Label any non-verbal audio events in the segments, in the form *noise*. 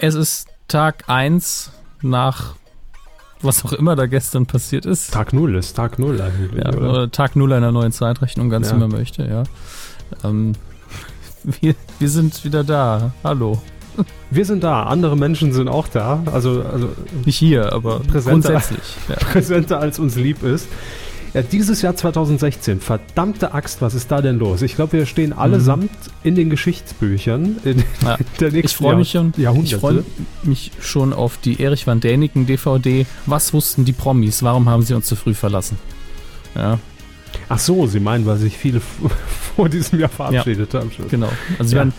Es ist Tag 1 nach was auch immer da gestern passiert ist. Tag 0 ist Tag 0 eigentlich. Ja, oder? Tag 0 einer neuen Zeitrechnung, ganz ja. wie man möchte, ja. Ähm, *laughs* wir, wir sind wieder da. Hallo. Wir sind da, andere Menschen sind auch da. Also, also nicht hier, aber präsenter, grundsätzlich. Ja. *laughs* Präsenter als uns lieb ist. Ja, dieses Jahr 2016, verdammte Axt, was ist da denn los? Ich glaube, wir stehen allesamt mhm. in den Geschichtsbüchern in ja, *laughs* der nächsten Ich freue mich, schon, ich freu mich schon auf die Erich van Däniken DVD. Was wussten die Promis? Warum haben sie uns zu früh verlassen? Ja. Ach so, Sie meinen, weil sich viele *laughs* vor diesem Jahr verabschiedet ja, haben. Genau. Also ja. wir,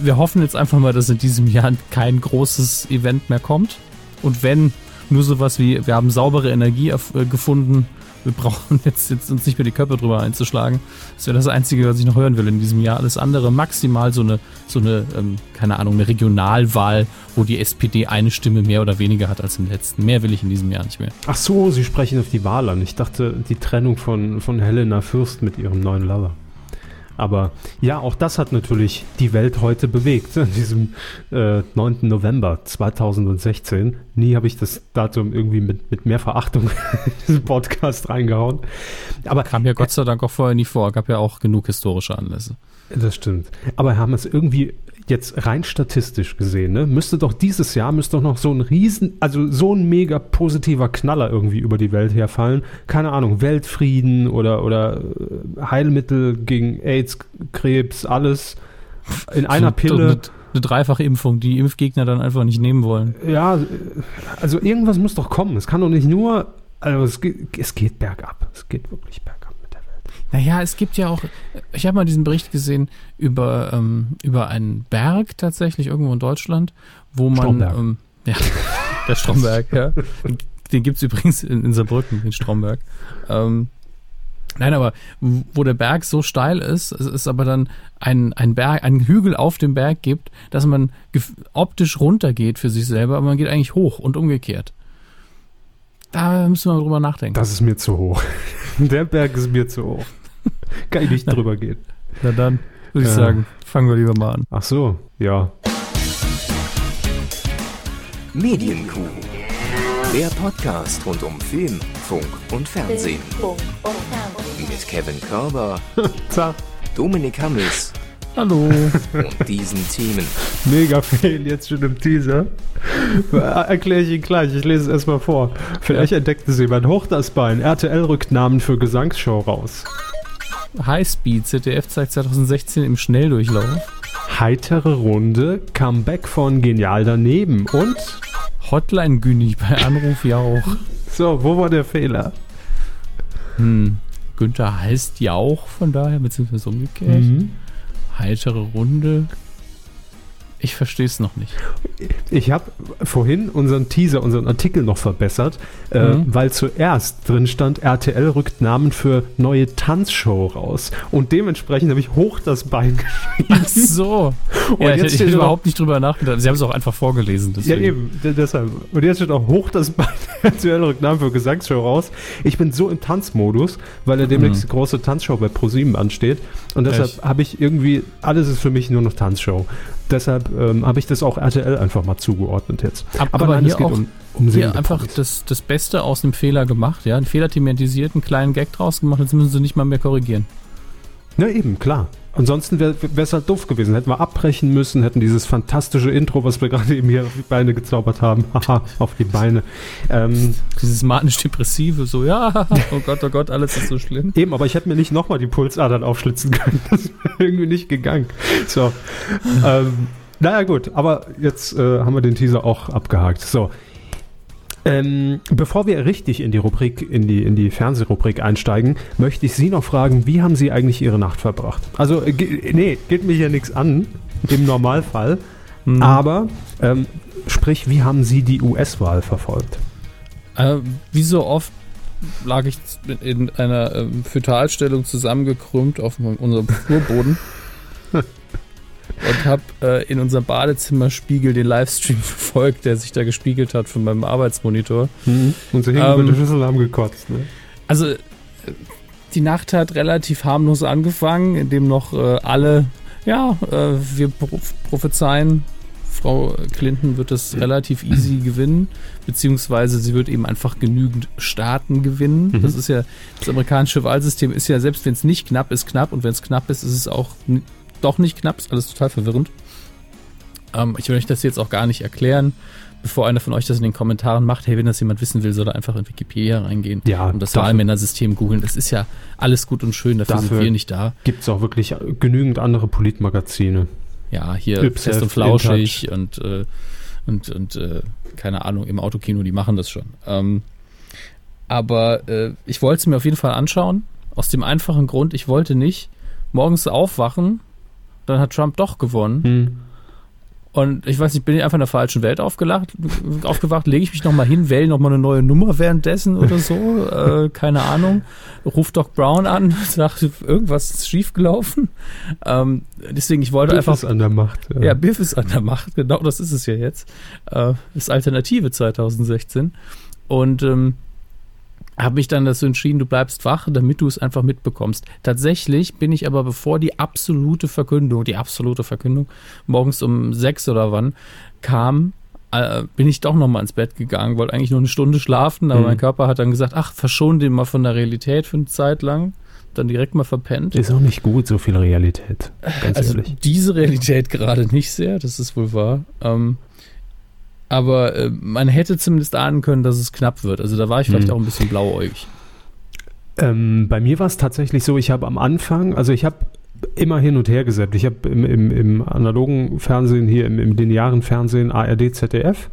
wir hoffen jetzt einfach mal, dass in diesem Jahr kein großes Event mehr kommt. Und wenn, nur sowas wie, wir haben saubere Energie äh, gefunden wir brauchen jetzt, jetzt uns nicht mehr die Köpfe drüber einzuschlagen. Das wäre das Einzige, was ich noch hören will in diesem Jahr. Alles andere maximal so eine, so eine, ähm, keine Ahnung, eine Regionalwahl, wo die SPD eine Stimme mehr oder weniger hat als im letzten. Mehr will ich in diesem Jahr nicht mehr. Ach so, Sie sprechen auf die Wahl an. Ich dachte, die Trennung von, von Helena Fürst mit ihrem neuen Lover. Aber ja, auch das hat natürlich die Welt heute bewegt, *laughs* an diesem äh, 9. November 2016. Nie habe ich das Datum irgendwie mit, mit mehr Verachtung *laughs* in diesen Podcast reingehauen. Aber kam ja Gott sei Dank auch vorher nie vor, gab ja auch genug historische Anlässe. Das stimmt. Aber haben es irgendwie jetzt rein statistisch gesehen, ne, müsste doch dieses Jahr müsste doch noch so ein riesen, also so ein mega positiver Knaller irgendwie über die Welt herfallen. Keine Ahnung, Weltfrieden oder, oder äh, Heilmittel gegen AIDS, Krebs, alles in einer Pille. Eine, eine dreifache Impfung, die Impfgegner dann einfach nicht nehmen wollen. Ja, also irgendwas muss doch kommen. Es kann doch nicht nur, also es geht, es geht bergab. Es geht wirklich bergab. Naja, es gibt ja auch, ich habe mal diesen Bericht gesehen über, ähm, über einen Berg tatsächlich irgendwo in Deutschland, wo man, ähm, ja, *laughs* der *laughs* Stromberg, ja. Den gibt es übrigens in, in Saarbrücken, den Stromberg. Ähm, Nein, aber wo der Berg so steil ist, es ist aber dann ein, ein Berg, ein Hügel auf dem Berg gibt, dass man optisch runtergeht für sich selber, aber man geht eigentlich hoch und umgekehrt. Da müssen wir drüber nachdenken. Das ist mir zu hoch. *laughs* Der Berg ist mir zu hoch. *laughs* Kann ich nicht drüber gehen. Na dann, würde ich äh, sagen, fangen wir lieber mal an. Ach so, ja. Medienkuh. Der Podcast rund um Film, Funk und Fernsehen. Mit Kevin Körber, *laughs* Dominik Hammes Hallo. Und diesen Themen. Mega fail jetzt schon im Teaser. Erkläre ich Ihnen gleich, ich lese es erstmal vor. Vielleicht entdeckte sie jemand hoch das Bein. RTL rückt Namen für Gesangsshow raus. Highspeed, ZDF zeigt 2016 im Schnelldurchlauf. Heitere Runde, Comeback von Genial daneben und Hotline Günni bei Anruf Jauch. So, wo war der Fehler? Hm, Günther heißt Jauch, von daher, beziehungsweise umgekehrt. Mhm heitere Runde. Ich verstehe es noch nicht. Ich habe vorhin unseren Teaser, unseren Artikel noch verbessert, äh, mhm. äh, weil zuerst drin stand, RTL rückt Namen für neue Tanzshow raus. Und dementsprechend habe ich hoch das Bein *laughs* geschrieben. Ach so. Und ja, jetzt ich, ich überhaupt nicht drüber nachgedacht. Sie haben es auch einfach vorgelesen. Deswegen. Ja, eben, deshalb. Und jetzt steht auch hoch das Bein, *laughs* RTL rückt Namen für Gesangsshow raus. Ich bin so im Tanzmodus, weil ja demnächst mhm. große Tanzshow bei ProSieben ansteht. Und deshalb habe ich irgendwie, alles ist für mich nur noch Tanzshow deshalb ähm, habe ich das auch RTL einfach mal zugeordnet jetzt. Aber, Aber nein, es geht auch um, um hier einfach das, das Beste aus dem Fehler gemacht, ja, einen Fehler thematisiert, einen kleinen Gag draus gemacht, jetzt müssen sie nicht mal mehr korrigieren. Na eben, klar. Ansonsten wäre es halt doof gewesen. Hätten wir abbrechen müssen, hätten dieses fantastische Intro, was wir *laughs* gerade eben hier auf die Beine gezaubert haben, *laughs* haha, auf die Beine. Ähm, dieses manisch-depressive, so, ja, *laughs* oh Gott, oh Gott, alles ist so schlimm. Eben, aber ich hätte mir nicht nochmal die Pulsadern aufschlitzen können. Das wäre irgendwie nicht gegangen. So. ähm, naja, gut, aber jetzt äh, haben wir den Teaser auch abgehakt. So, ähm, bevor wir richtig in die Rubrik, in die, in die Fernsehrubrik einsteigen, möchte ich Sie noch fragen, wie haben Sie eigentlich Ihre Nacht verbracht? Also, äh, nee, geht mir hier nichts an, im Normalfall. Mhm. Aber, ähm, sprich, wie haben Sie die US-Wahl verfolgt? Äh, wie so oft lag ich in einer äh, Fötalstellung zusammengekrümmt auf unserem Flurboden. *laughs* und habe äh, in unserem Badezimmerspiegel den Livestream *laughs* verfolgt, der sich da gespiegelt hat von meinem Arbeitsmonitor. Mhm. Und sie hingen ähm, über die Schüssel haben gekotzt. Ne? Also die Nacht hat relativ harmlos angefangen, indem noch äh, alle, ja, äh, wir prophezeien Frau Clinton wird das relativ easy gewinnen, beziehungsweise sie wird eben einfach genügend Staaten gewinnen. Mhm. Das ist ja, das amerikanische Wahlsystem ist ja, selbst wenn es nicht knapp ist, knapp und wenn es knapp ist, ist es auch doch nicht knapp, ist alles total verwirrend. Ähm, ich will euch das jetzt auch gar nicht erklären bevor einer von euch das in den Kommentaren macht, hey, wenn das jemand wissen will, soll er einfach in Wikipedia reingehen ja, und das Wahlmännersystem googeln. Das ist ja alles gut und schön, dafür, dafür sind wir nicht da. Gibt es auch wirklich genügend andere Politmagazine. Ja, hier Fest und Flauschig und, äh, und, und äh, keine Ahnung, im Autokino, die machen das schon. Ähm, aber äh, ich wollte es mir auf jeden Fall anschauen, aus dem einfachen Grund, ich wollte nicht morgens aufwachen, dann hat Trump doch gewonnen. Hm und ich weiß nicht, bin ich einfach in der falschen Welt aufgelacht, aufgewacht, lege ich mich nochmal hin, wähle nochmal eine neue Nummer währenddessen oder so, *laughs* äh, keine Ahnung. Ruf Doc Brown an, sagt, irgendwas ist schiefgelaufen. Ähm, deswegen, ich wollte Biff einfach. Biff ist an der Macht. Ja. ja, Biff ist an der Macht, genau das ist es ja jetzt. Äh, ist Alternative 2016. Und ähm, habe mich dann dazu entschieden, du bleibst wach, damit du es einfach mitbekommst. Tatsächlich bin ich aber, bevor die absolute Verkündung, die absolute Verkündung, morgens um sechs oder wann kam, äh, bin ich doch nochmal ins Bett gegangen, wollte eigentlich nur eine Stunde schlafen, aber mhm. mein Körper hat dann gesagt, ach, verschon den mal von der Realität für eine Zeit lang. Dann direkt mal verpennt. Ist auch nicht gut, so viel Realität. Ganz also ehrlich. Diese Realität gerade nicht sehr, das ist wohl wahr. Ähm, aber äh, man hätte zumindest ahnen können, dass es knapp wird. Also da war ich vielleicht hm. auch ein bisschen blauäugig. Ähm, bei mir war es tatsächlich so, ich habe am Anfang, also ich habe immer hin und her gesäppt. Ich habe im, im, im, analogen Fernsehen, hier im, im linearen Fernsehen ARD, ZDF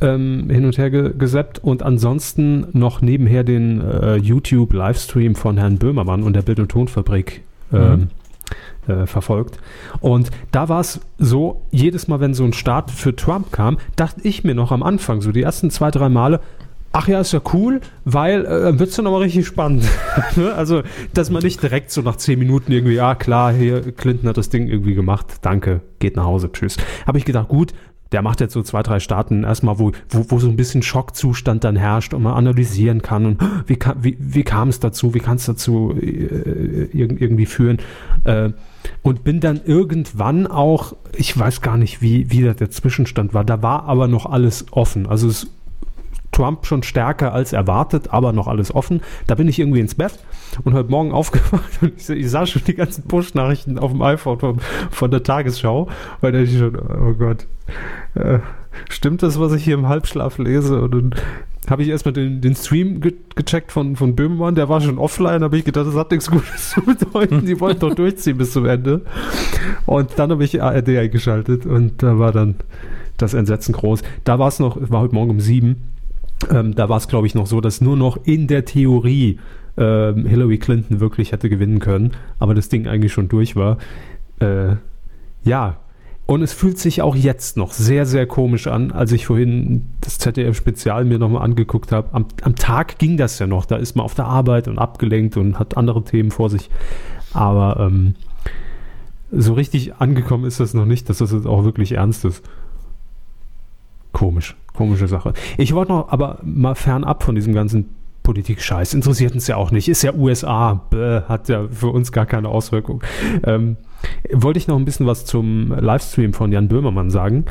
ähm, hin und her ge gesäppt und ansonsten noch nebenher den äh, YouTube-Livestream von Herrn Böhmermann und der Bild- und Tonfabrik ähm, mhm äh, verfolgt. Und da war es so, jedes Mal, wenn so ein Start für Trump kam, dachte ich mir noch am Anfang, so die ersten zwei, drei Male, ach ja, ist ja cool, weil äh, dann wird es dann aber richtig spannend. *laughs* Ne? also, dass man nicht direkt so nach zehn Minuten irgendwie, ja klar, hier, Clinton hat das Ding irgendwie gemacht, danke, geht nach Hause, tschüss. Habe ich gedacht, gut, der macht jetzt so zwei, drei Staaten erstmal, wo, wo, wo so ein bisschen Schockzustand dann herrscht und man analysieren kann und wie, wie, wie kam es dazu, wie kann es dazu äh, irgendwie führen. Äh, und bin dann irgendwann auch, ich weiß gar nicht, wie, wie der Zwischenstand war, da war aber noch alles offen. Also es Trump schon stärker als erwartet, aber noch alles offen. Da bin ich irgendwie ins Bett und heute Morgen *laughs* aufgewacht und ich, ich sah schon die ganzen Push-Nachrichten auf dem iPhone von, von, der Tagesschau, weil da ich schon, oh Gott, äh, stimmt das, was ich hier im Halbschlaf lese? Und dann habe ich erstmal den, den Stream ge gecheckt von, von Böhmermann, der war schon offline, habe ich gedacht, das hat nichts Gutes *laughs* zu bedeuten, die wollten doch durchziehen bis zum Ende. Und dann habe ich ARD eingeschaltet und da war dann das Entsetzen groß. Da war es noch, war heute Morgen um sieben, ähm, da war es glaube ich noch so, dass nur noch in der Theorie ähm, Hillary Clinton wirklich hätte gewinnen können, aber das Ding eigentlich schon durch war. Äh, ja, und es fühlt sich auch jetzt noch sehr, sehr komisch an, als ich vorhin das ZDF-Spezial mir nochmal angeguckt habe. Am, am, Tag ging das ja noch, da ist man auf der Arbeit und abgelenkt und hat andere Themen vor sich. Aber ähm, so richtig angekommen ist das noch nicht, dass das jetzt auch wirklich ernst ist. Komisch, komische Sache. Ich wollte noch aber mal fernab von diesem ganzen Politik-Scheiß. Interessiert uns ja auch nicht. Ist ja USA, Bäh, hat ja für uns gar keine Auswirkung. Ähm, wollte ich noch ein bisschen was zum Livestream von Jan Böhmermann sagen.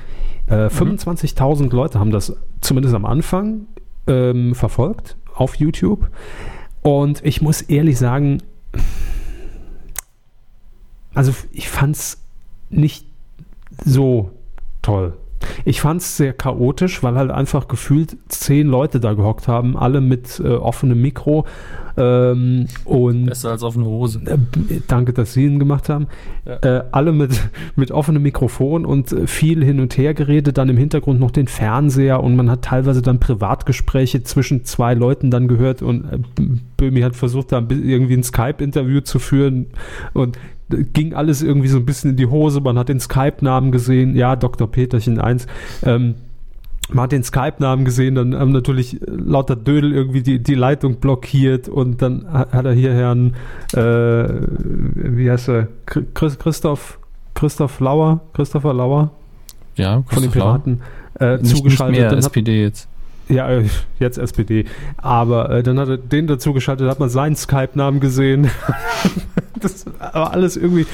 Äh, 25.000 mhm. Leute haben das zumindest am Anfang ähm, verfolgt auf YouTube. Und ich muss ehrlich sagen, also ich fand es nicht so toll. Ich fand es sehr chaotisch, weil halt einfach gefühlt zehn Leute da gehockt haben, alle mit äh, offenem Mikro. Ähm, und Besser als offene Hose. Äh, danke, dass Sie ihn gemacht haben. Ja. Äh, alle mit, *laughs* mit offenem Mikrofon und äh, viel hin und her geredet, dann im Hintergrund noch den Fernseher und man hat teilweise dann Privatgespräche zwischen zwei Leuten dann gehört und äh, Böhmi hat versucht, da irgendwie ein Skype-Interview zu führen und ging alles irgendwie so ein bisschen in die Hose. Man hat den Skype-Namen gesehen, ja, Dr. Peterchen 1. Ähm, man hat den Skype-Namen gesehen, dann haben natürlich lauter Dödel irgendwie die, die Leitung blockiert und dann hat er hier Herrn, äh, wie heißt er, Chris, Christoph, Christoph Lauer, Christopher Lauer, ja, von den Piraten äh, zugeschaltet. Nicht mehr SPD jetzt. Ja, äh, jetzt SPD. Aber äh, dann hat er den dazugeschaltet, hat man seinen Skype-Namen gesehen. *laughs* das war alles irgendwie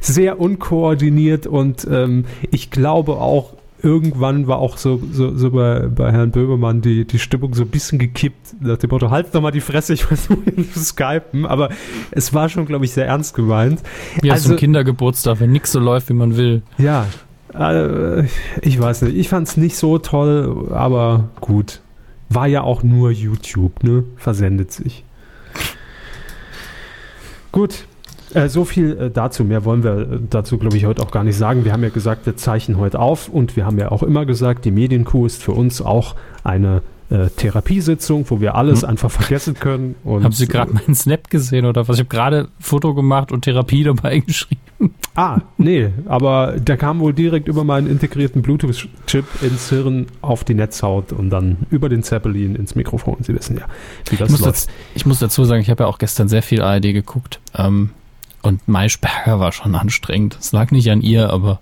sehr unkoordiniert und ähm, ich glaube auch, irgendwann war auch so, so, so bei, bei Herrn Böhmermann die, die Stimmung so ein bisschen gekippt. Nach dem Motto, halt doch mal die Fresse, ich versuche *laughs* zu skypen. Aber es war schon, glaube ich, sehr ernst gemeint. Ja, also, zum Kindergeburtstag, wenn nichts so läuft, wie man will. Ja, äh, ich weiß nicht. Ich fand es nicht so toll, aber gut. War ja auch nur YouTube, ne? Versendet sich. Gut, äh, so viel äh, dazu. Mehr wollen wir äh, dazu, glaube ich, heute auch gar nicht sagen. Wir haben ja gesagt, wir zeichnen heute auf und wir haben ja auch immer gesagt, die Medienkuh ist für uns auch eine äh, Therapiesitzung, wo wir alles hm. einfach vergessen können. *laughs* Haben Sie gerade meinen Snap gesehen oder was? Ich habe gerade Foto gemacht und Therapie dabei *laughs* geschrieben. Ah, nee, aber der kam wohl direkt über meinen integrierten Bluetooth-Chip ins Hirn auf die Netzhaut und dann über den Zeppelin ins Mikrofon. Sie wissen ja, wie das ich läuft. Das, ich muss dazu sagen, ich habe ja auch gestern sehr viel ARD geguckt. Ähm, und Maischberger war schon anstrengend. Es lag nicht an ihr, aber.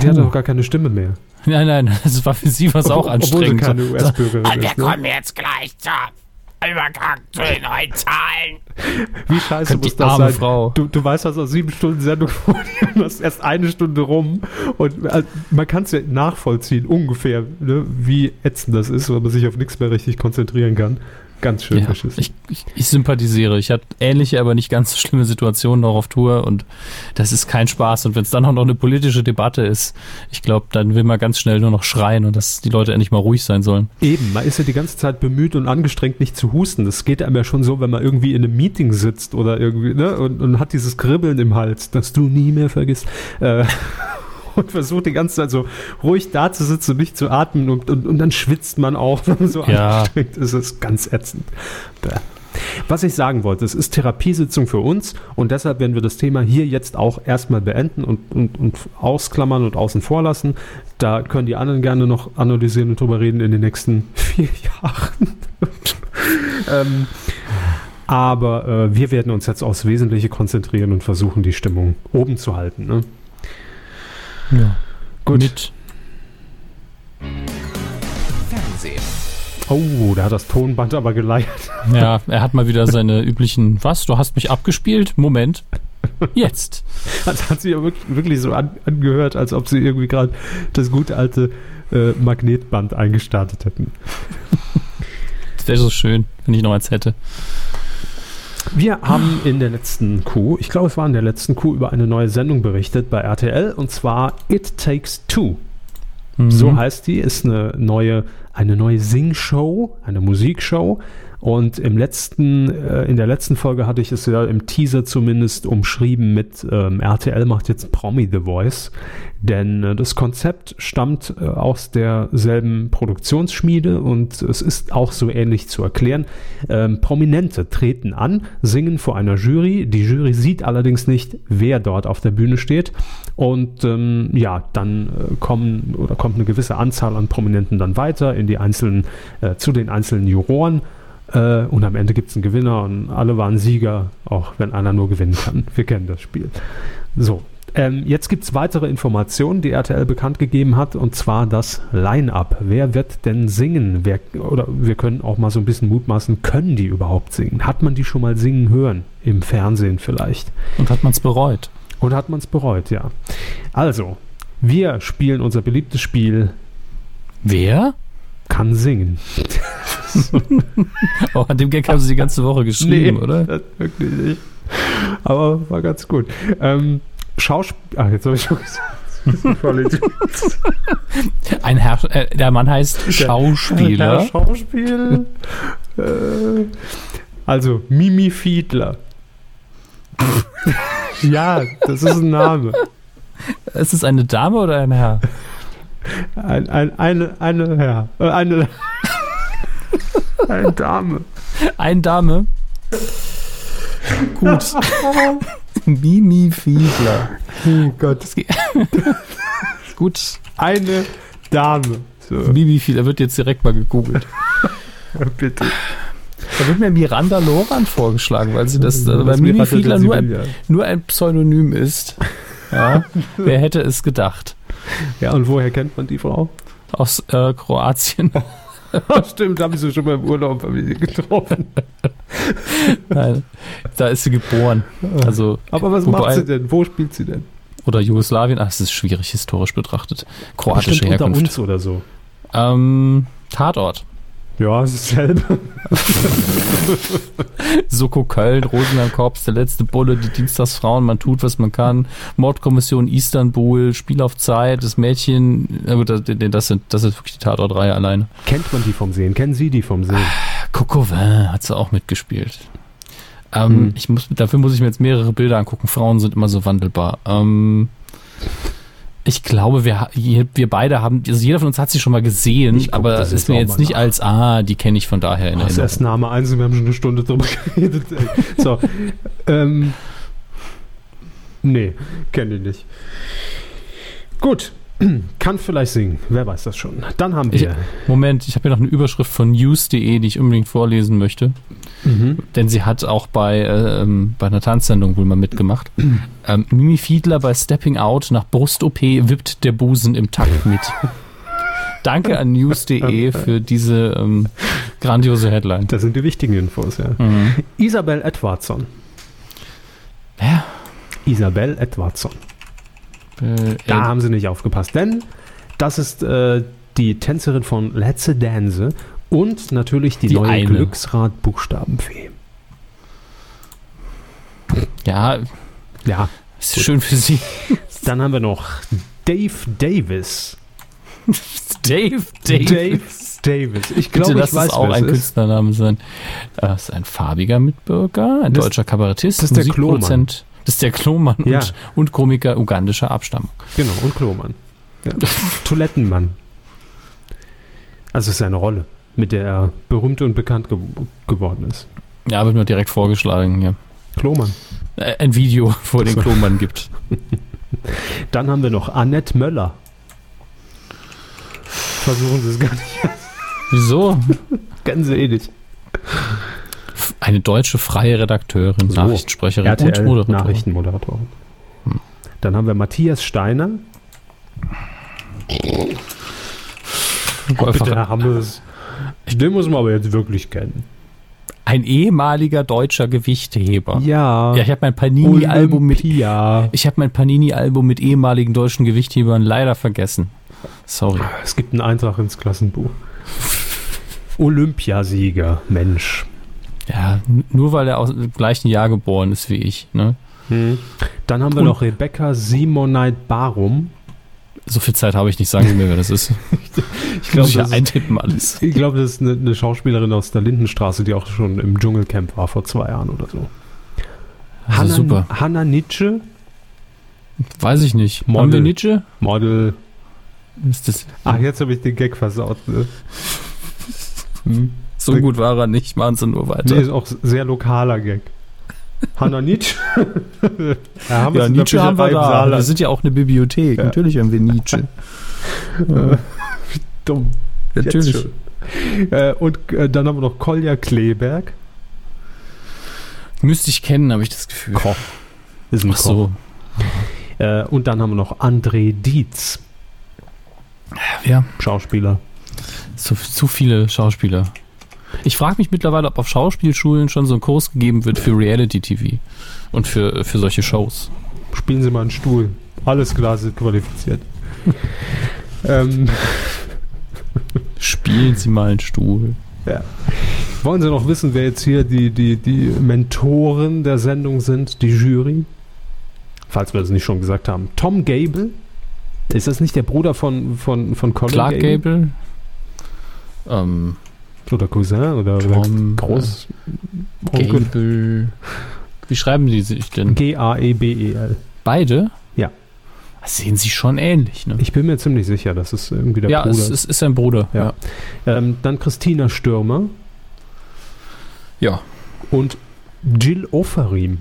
Die hatte doch gar keine Stimme mehr. *laughs* Nein, nein, das war für sie was auch anstrengend. Obwohl sie keine US-Bürgerin so, Wir kommen jetzt gleich zur Übergang zu den neuen Zahlen. Wie scheiße muss das sein? Frau. Du, du weißt, was aus sieben Stunden Sendung *laughs* vor dir du hast erst eine Stunde rum und also, man kann es ja nachvollziehen, ungefähr, ne, wie ätzend das ist, weil man sich auf nichts mehr richtig konzentrieren kann. Ganz schön ja, verschissen. Ich, ich, ich, sympathisiere. Ich hatte ähnliche, aber nicht ganz so schlimme Situationen noch auf Tour und das ist kein Spaß. Und wenn es dann auch noch eine politische Debatte ist, ich glaube, dann will man ganz schnell nur noch schreien und dass die Leute endlich mal ruhig sein sollen. Eben, man ist ja die ganze Zeit bemüht und angestrengt, nicht zu husten. Das geht einem ja schon so, wenn man irgendwie in einem Meeting sitzt oder irgendwie, ne, und, und hat dieses Kribbeln im Hals, das du nie mehr vergisst. Äh, *laughs* *laughs* und versucht die ganze Zeit so ruhig da zu sitzen und nicht zu atmen und, und, und dann schwitzt man auch, wenn man so ja. anstrengend ist. Es ist ganz ätzend. Was ich sagen wollte, es ist Therapiesitzung für uns und deshalb werden wir das Thema hier jetzt auch erstmal beenden und, und, und ausklammern und außen vor lassen. Da können die anderen gerne noch analysieren und drüber reden in den nächsten *laughs* vier Jahren. *laughs* ähm, aber äh, wir werden uns jetzt aufs Wesentliche konzentrieren und versuchen, die Stimmung oben zu halten. Ne? Ja. Gut. Mit Fernsehen. Oh, da hat das Tonband aber geleiert. *laughs* Ja, er hat mal wieder seine üblichen, was, du hast mich abgespielt? Moment. Jetzt. *laughs* Das hat sich ja wirklich, wirklich so an, angehört, als ob sie irgendwie gerade das gute alte äh, Magnetband eingestartet hätten. Das wäre so schön, wenn ich noch eins hätte. Wir haben in der letzten Kuh, ich glaube, es war in der letzten Kuh, über eine neue Sendung berichtet bei RTL und zwar It Takes Two. Mhm. So heißt die, ist eine neue, eine neue Sing-Show, eine Musikshow. Und im letzten, äh, in der letzten Folge hatte ich es ja im Teaser zumindest umschrieben mit ähm, RTL macht jetzt Promi The Voice. Denn äh, das Konzept stammt äh, aus derselben Produktionsschmiede und es ist auch so ähnlich zu erklären. Ähm, Prominente treten an, singen vor einer Jury. Die Jury sieht allerdings nicht, wer dort auf der Bühne steht. Und ähm, ja, dann äh, kommen oder kommt eine gewisse Anzahl an Prominenten dann weiter in die einzelnen, äh, zu den einzelnen Juroren. Äh, und am Ende gibt es einen Gewinner und alle waren Sieger, auch wenn einer nur gewinnen kann. Wir kennen das Spiel. So, ähm, jetzt gibt es weitere Informationen, die RTL bekannt gegeben hat, und zwar das Line-Up. Wer wird denn singen? Wer, oder wir können auch mal so ein bisschen mutmaßen, können die überhaupt singen? Hat man die schon mal singen hören? Im Fernsehen vielleicht. Und hat man es bereut? Und hat man es bereut, ja. Also, wir spielen unser beliebtes Spiel. Wer? Kann singen. *laughs* oh, an dem Gag haben sie die ganze Woche geschrieben, nee, oder? wirklich nicht. Aber war ganz gut. Ähm, Schauspieler. Ah, jetzt habe ich schon gesagt. *laughs* Ein Herr, äh, der Mann heißt Schauspieler. Herr Schauspiel. äh, also Mimi Fiedler. *laughs* ja, das ist ein Name. Ist es eine Dame oder ein Herr? Ein, ein, eine, eine Herr. Äh, eine, eine Dame. Ein Dame. Gut. *laughs* Mimi Fiedler. Oh Gott. *laughs* Gut. Eine Dame. So. Mimi Fiedler wird jetzt direkt mal gegoogelt. Bitte. Da wird mir Miranda Lorand vorgeschlagen, weil sie das, also weil Mimi Fiedler nur ein, nur ein Pseudonym ist. Ja, wer hätte es gedacht? Ja, und woher kennt man die Frau? Aus äh, Kroatien. *laughs* Stimmt, habe ich sie schon mal im Urlaub getroffen. *laughs* Nein, da ist sie geboren. Also, Aber was wobei, macht sie denn? Wo spielt sie denn? Oder Jugoslawien, ach, es ist schwierig historisch betrachtet. Kroatische Bestimmt Herkunft. unter uns oder so. Ähm, Tatort. Ja, es ist dasselbe. *laughs* Soko Köln, Rosenheim Korps, der letzte Bulle, die Dienstagsfrauen, man tut, was man kann. Mordkommission Istanbul, Spiel auf Zeit, das Mädchen, das, das, sind, das ist wirklich die Tatortreihe alleine. Kennt man die vom Sehen? Kennen Sie die vom Sehen? Coquevin hat sie auch mitgespielt. Ähm, hm. ich muss, dafür muss ich mir jetzt mehrere Bilder angucken. Frauen sind immer so wandelbar. Ähm, ich glaube, wir, wir beide haben, also jeder von uns hat sie schon mal gesehen, aber es ist mir jetzt nicht nach. als, ah, die kenne ich von daher in Ach, Das ist erst Name 1 und wir haben schon eine Stunde drüber *laughs* geredet. so. ähm, nee, kenne ich nicht. Gut, kann vielleicht singen, wer weiß das schon. Dann haben wir. Ich, Moment, ich habe hier noch eine Überschrift von news.de, die ich unbedingt vorlesen möchte. Mhm. Denn sie hat auch bei, äh, bei einer Tanzsendung wohl mal mitgemacht. ähm, Mimi Fiedler bei Stepping Out nach Brust-OP wippt der Busen im Takt mit. *laughs* Danke an news.de für diese ähm, grandiose Headline. Das sind die wichtigen Infos, ja. Mhm. Isabel Edwardson. Wer? Isabel Edwardson. Äh, da haben sie nicht aufgepasst, denn das ist äh, die Tänzerin von Let's Dance und natürlich die, die neue eine. Glücksrad-Buchstabenfee. Ja, ja. Ist gut. schön für sie. *laughs* Dann haben wir noch Dave Davis. Dave Davis. Dave Davis. Ich glaube, das weiß, auch ein Künstlername sein. Das ist ein farbiger Mitbürger, ein das, deutscher Kabarettist, das ist der Klomann. Das ist der Klomann ja. und, und, Komiker ugandischer Abstammung. Genau, und Klomann. Ja. *laughs* Toilettenmann. Also ist seine Rolle mit der er berühmt und bekannt ge geworden ist. Ja, wird mir direkt vorgeschlagen, ja. Klomann. Äh, ein Video, *laughs* wo es den Klomann gibt. *laughs* Dann haben wir noch Annette Möller. Versuchen Sie es gar nicht. Wieso? Ganz nicht. Eine deutsche freie Redakteurin, so. Nachrichtensprecherin RTL und Moderatorin. Nachrichtenmoderatorin. Hm. Dann haben wir Matthias Steiner. Bitte, Hammes. Den muss man aber jetzt wirklich kennen. Ein ehemaliger deutscher Gewichtheber. Ja. Ja, ich habe mein Panini-Album mit. Ich habe mein Panini-Album mit ehemaligen deutschen Gewichthebern leider vergessen. Sorry. Es gibt einen Eintrag ins Klassenbuch. Olympiasieger, Mensch. Ja, nur weil er aus dem gleichen Jahr geboren ist wie ich. Ne? Hm. Dann haben wir Und noch Rebecca Simonite Barum. So viel Zeit habe ich nicht, sagen Sie mir, wer das ist. *laughs* ich glaube, eintippen alles. Ich glaube, das ist eine, eine, Schauspielerin aus der Lindenstraße, die auch schon im Dschungelcamp war vor zwei Jahren oder so. Also Hanna, super. Hanna Nietzsche? Weiß ich nicht. Model. Haben wir Nietzsche? Model. Ist das Ach, jetzt habe ich den Gag versaut. Ne? Hm. So gut war er nicht, machen Sie nur weiter. Nee, ist auch sehr lokaler Gag. Hanna Nietzsche. *laughs* ja, haben ja, Nietzsche haben wir da. Wir sind ja auch eine Bibliothek. Ja. Natürlich haben wir Nietzsche. *laughs* ja. Dumm. Natürlich. Äh, und äh, dann haben wir noch Kolja Kleberg. Müsste ich kennen, habe ich das Gefühl. Koch. Ist ein Ach Koch. so. Äh, und dann haben wir noch André Dietz. Ja. Schauspieler. Zu, zu viele Schauspieler. Ich frage mich mittlerweile, ob auf Schauspielschulen schon so ein Kurs gegeben wird für Reality-TV und für, für solche Shows. Spielen Sie mal einen Stuhl. Alles klar, sind qualifiziert. *laughs* ähm. Spielen Sie mal einen Stuhl. Ja. Wollen Sie noch wissen, wer jetzt hier die, die, die Mentoren der Sendung sind, die Jury? Falls wir das nicht schon gesagt haben. Tom Gable. Ist das nicht der Bruder von, von, von Colin Clark Gable? Gable? Ähm, oder Cousin oder, Tom, Groß. Äh, Gable. Wie schreiben die sich denn? G-A-E-B-E-L. Beide? Ja. Das sehen sie schon ähnlich, ne? Ich bin mir ziemlich sicher, dass es irgendwie der ja, Bruder ist. Ja, es ist sein Bruder. Ja. ja. Ähm, dann Christina Stürmer. Ja. Und Jill Ofarim.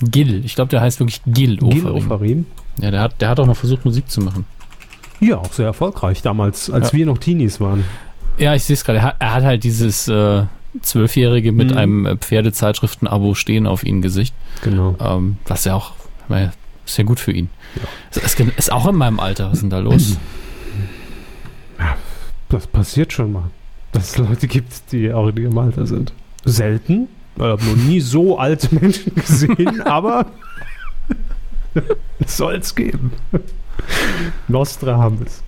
Gil, ich glaube, der heißt wirklich Gil Ofarim. Gil Ofarim. Ja, der hat, der hat auch mal versucht, Musik zu machen. Ja, auch sehr erfolgreich damals, als ja. wir noch Teenies waren. Ja, ich sehe es gerade. Er hat halt dieses äh, Zwölfjährige mit mhm. einem äh, Pferdezeitschriften-Abo stehen auf ihn Gesicht. Genau. Ähm, was ja auch, meine, ist ja gut für ihn. Ja. Es ist auch in meinem Alter. Was ist denn da los? *clears throat* Ja, das passiert schon mal. Dass es Leute gibt, die auch in ihrem Alter sind. Selten. Ich habe noch nie so alte Menschen *laughs* gesehen, *laughs* aber *laughs* Soll es geben. Nostradamus.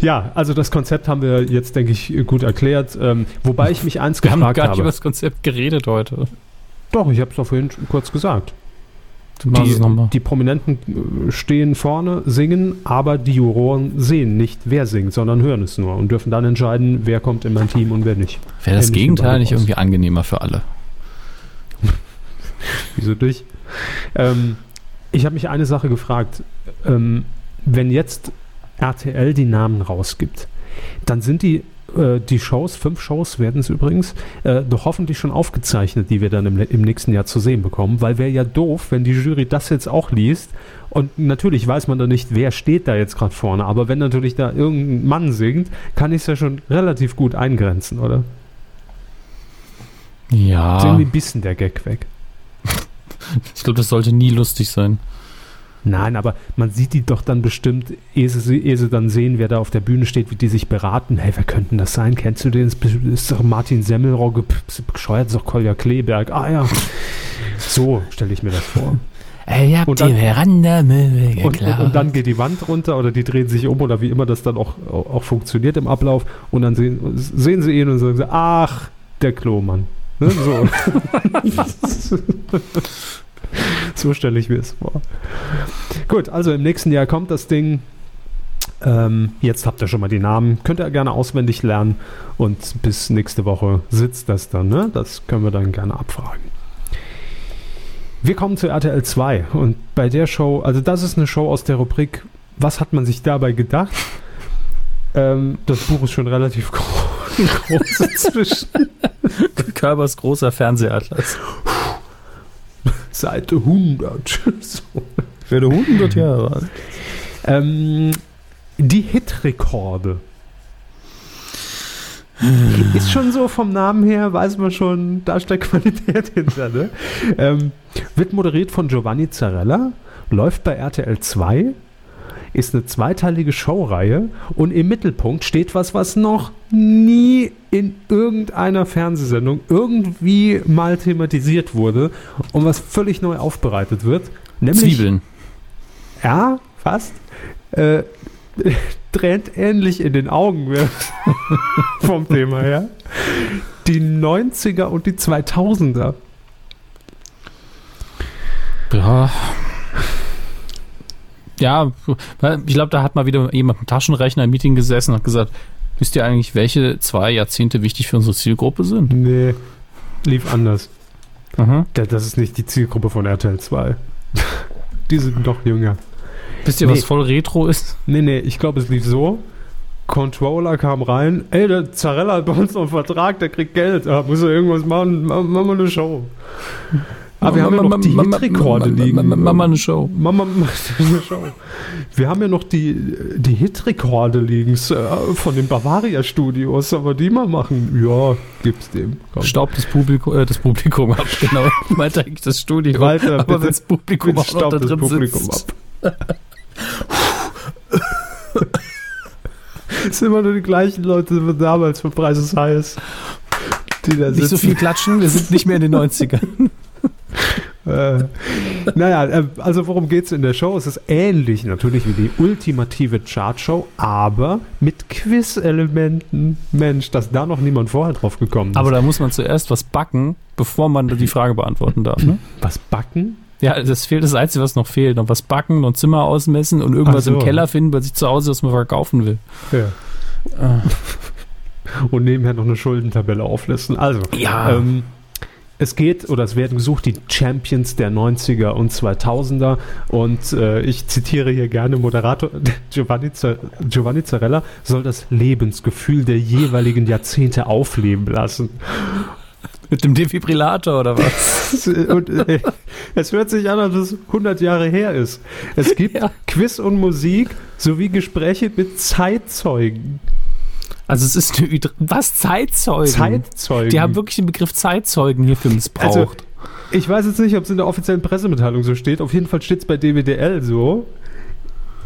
Ja, also das Konzept haben wir jetzt, denke ich, gut erklärt. Ähm, wobei ich mich eins wir gefragt habe. Wir haben gar nicht über das Konzept geredet heute. Doch, ich habe es doch vorhin kurz gesagt. Die, die, Prominenten äh, stehen vorne, singen, aber die Juroren sehen nicht, wer singt, sondern hören es nur und dürfen dann entscheiden, wer kommt in mein Team und wer nicht. Wäre das Gegenteil nicht irgendwie angenehmer für alle? *laughs* Wieso dich? Ähm, ich habe mich eine Sache gefragt. Ähm, wenn jetzt RTL die Namen rausgibt, dann sind die äh, die Shows, fünf Shows werden es übrigens, äh, doch hoffentlich schon aufgezeichnet, die wir dann im, im nächsten Jahr zu sehen bekommen, weil wäre ja doof, wenn die Jury das jetzt auch liest und natürlich weiß man da nicht, wer steht da jetzt gerade vorne, aber wenn natürlich da irgendein Mann singt, kann ich es ja schon relativ gut eingrenzen, oder? Ja. Ist irgendwie ein bisschen der Gag weg. *laughs* ich glaube, das sollte nie lustig sein. Nein, aber man sieht die doch dann bestimmt, ehe sie, ehe sie dann sehen, wer da auf der Bühne steht, wie die sich beraten. Hey, wer könnten das sein? Kennst du den? Das ist doch Martin Semmelrogge, bescheuert ist doch Kolja Kleberg. Ah ja. So stelle ich mir das vor. Ey, habt und dann, Veranda und, und, und, dann geht die Wand runter oder die drehen sich um oder wie immer das dann auch, auch funktioniert im Ablauf und dann sehen, sehen sie ihn und sagen, ach, der Klomann. Ne? So. *laughs* *laughs* so stelle ich mir es vor. Gut, also im nächsten Jahr kommt das Ding. Ähm, jetzt habt ihr schon mal die Namen. Könnt ihr gerne auswendig lernen. Und bis nächste Woche sitzt das dann. Ne? Das können wir dann gerne abfragen. Wir kommen zu RTL 2. Und bei der Show, also das ist eine Show aus der Rubrik, was hat man sich dabei gedacht? Ähm, das Buch ist schon relativ *laughs* groß inzwischen. Körbers großer Fernsehatlas. Seite 100. *laughs* so. Ich werde 100 Jahre alt. Ähm, die Hitrekorde. Ist schon so vom Namen her, weiß man schon, da steckt Qualität hinter. Ne? Ähm, wird moderiert von Giovanni Zarella, läuft bei RTL 2 ist eine zweiteilige Showreihe und im Mittelpunkt steht was, was noch nie in irgendeiner Fernsehsendung irgendwie mal thematisiert wurde und was völlig neu aufbereitet wird. Nämlich, Zwiebeln. Ja, fast. Äh, *laughs* Tränt ähnlich in den Augen *laughs* vom Thema her. Die 90er und die 2000er. Ja, ja, ich glaube, da hat mal wieder jemand mit Taschenrechner im Meeting gesessen und hat gesagt, wisst ihr eigentlich, welche zwei Jahrzehnte wichtig für unsere Zielgruppe sind? Nee, lief anders. Mhm. Das ist nicht die Zielgruppe von RTL 2. *laughs* die sind noch jünger. Wisst ihr, nee. was voll Retro ist? Nee, nee, ich glaube, es lief so. Controller kam rein. Ey, der Zarella hat bei uns noch einen Vertrag, der kriegt Geld. Da muss er irgendwas machen. Machen wir eine Show. Aber wir haben ja noch die Hitrekorde liegen. Mama eine Show. Mama eine Show. Wir haben ja noch die, die Hitrekorde liegen äh, von den Bavaria Studios. Aber die mal machen? Ja, gibt's dem. Komm. Staubt das Publikum, äh, das Publikum ab, *laughs* genau. Meint eigentlich das Studio. Walter, aber wenn das Publikum auch noch da Publikum sitzt. ab. Es sind immer nur die gleichen Leute wie damals für Preises heiß. Die da nicht so viel klatschen, wir sind nicht mehr in den 90ern *laughs* äh, naja, äh, also worum geht es in der Show? Es ist ähnlich natürlich wie die ultimative Chartshow, aber mit Quiz-Elementen. Mensch, dass da noch niemand vorher drauf gekommen ist. Aber da muss man zuerst was backen, bevor man die Frage beantworten darf. Ne? Was backen? Ja, das fehlt das Einzige, was noch fehlt. Noch was backen, noch ein Zimmer ausmessen und irgendwas so. im Keller finden, bei sich zu Hause, was man verkaufen will. Ja. Ah. *laughs* Und nebenher noch eine Schuldentabelle auflisten. Also, ja. Ähm, es geht oder es werden gesucht die Champions der 90er und 2000er und äh, ich zitiere hier gerne Moderator *laughs* Giovanni, Giovanni Zarella soll das Lebensgefühl der jeweiligen Jahrzehnte aufleben lassen. Mit dem Defibrillator oder was? *laughs* und, äh, es hört sich an, als es 100 Jahre her ist. Es gibt ja. Quiz und Musik sowie Gespräche mit Zeitzeugen. Also es ist *laughs* eine was Zeitzeugen. Zeitzeugen. Die haben wirklich den Begriff Zeitzeugen hierfür missbraucht. Also, ich weiß jetzt nicht, ob es in der offiziellen Pressemitteilung so steht. Auf jeden Fall steht es bei DWDL so.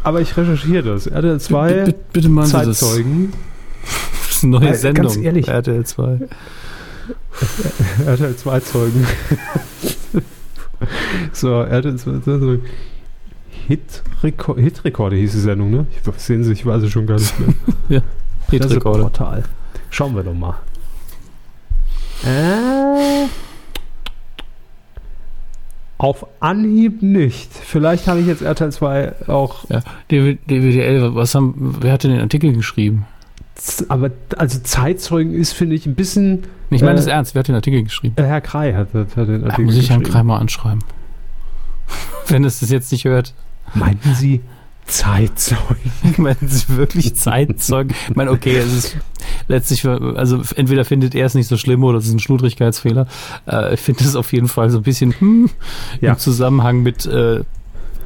Aber ich recherchiere das. RTL 2 B bitte machen Zeitzeugen. Das ist eine neue äh, Sendung. Ganz ehrlich. RTL 2. RTL 2 Zeugen. *laughs* So, hat so, so Hit-Rekorde Hit hieß die Sendung, ne? Ich, sehen Sie, ich weiß es schon gar nicht mehr. *laughs* ja, Hit-Rekorde. Portal. Schauen wir doch mal. Äh, auf Anhieb nicht. Vielleicht habe ich jetzt RTL 2 auch. Ja, DWDL, was haben, wer hat denn den Artikel geschrieben? Aber also Zeitzeugen ist, finde ich, ein bisschen. Ich meine äh, das ernst, wer hat den Artikel geschrieben? Äh, Herr Krei hat, hat, hat den Artikel ja, muss ich Herrn Krei mal anschreiben. *laughs* Wenn es das jetzt nicht hört. Meinten Sie Zeitzeugen? Meinen Sie wirklich Zeitzeugen? ich meine, okay, es ist letztlich, also entweder findet er es nicht so schlimm oder es ist ein Schludrigkeitsfehler. Äh, ich finde es auf jeden Fall so ein bisschen hm, ja. im Zusammenhang mit äh,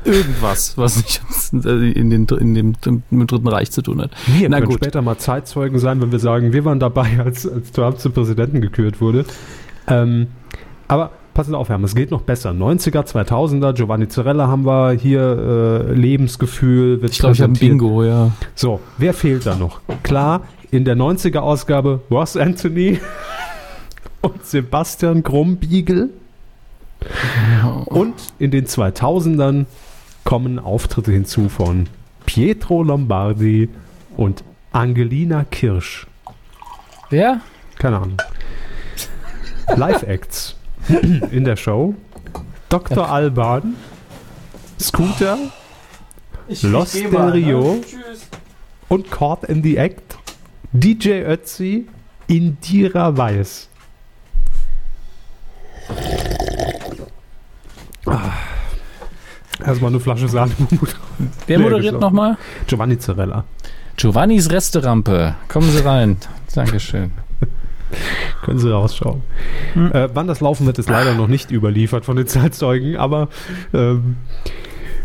irgendwas, was nicht in, den, in dem, im Dritten Reich zu tun hat. Wir Na können gut. später mal Zeitzeugen sein, wenn wir sagen, wir waren dabei, als, als Trump zum Präsidenten gekürt wurde. Ähm, aber passen auf, Herr, es geht noch besser. 90er, 2000er, Giovanni Zarella haben wir hier, äh, Lebensgefühl wird Ich glaube, ich habe Bingo, ja. So, wer fehlt da noch? Klar, in der 90er Ausgabe Ross Anthony *laughs* und Sebastian Grumbiegel. Und in den 2000ern kommen Auftritte hinzu von Pietro Lombardi und Angelina Kirsch. Wer? Keine Ahnung. Live-Acts *clears throat* in der Show. Dr. Alban, Scooter, ich, Los ich Del Rio ne? und Caught in the Act, DJ Ötzi, Indira Weiß. Ah. Erstmal eine Flasche Sahne. Wer moderiert nochmal? Giovanni Zarella. Giovannis Resterampe. Kommen Sie rein. Dankeschön. *laughs* Können Sie rausschauen. Hm. Äh, wann das laufen wird, ist leider noch nicht überliefert von den Zeitzeugen, aber ähm,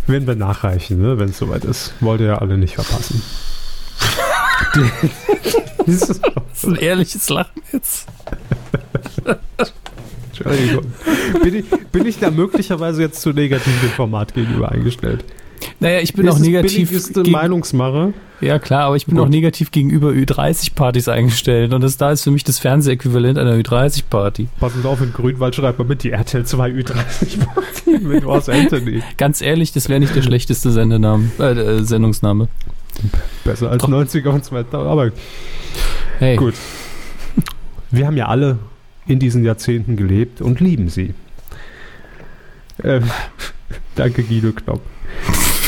werden wir nachreichen, ne, wenn es soweit ist. Wollt ihr ja alle nicht verpassen. *laughs* das ist ein ehrliches Lachen jetzt. *laughs* Entschuldigung. Bin ich, bin ich da möglicherweise jetzt zu negativ dem Format gegenüber eingestellt? Naja, ich bin auch negativ. Gegen, Meinungsmache. Ja, klar, aber ich bin Gut. auch negativ gegenüber Ü30-Partys eingestellt. Und das da ist für mich das Fernsehäquivalent einer Ü30-Party. Passen Sie auf, in Grünwald schreibt man mit die RTL 2 Ü30-Party *laughs* mit Ross Anthony. Ganz ehrlich, das wäre nicht der schlechteste Sendename, äh, äh Sendungsname. Besser als Doch. 90er und 2000, aber hey. gut. Wir haben ja alle in diesen Jahrzehnten gelebt und lieben sie. Ähm, *laughs* danke, Guido Knopp.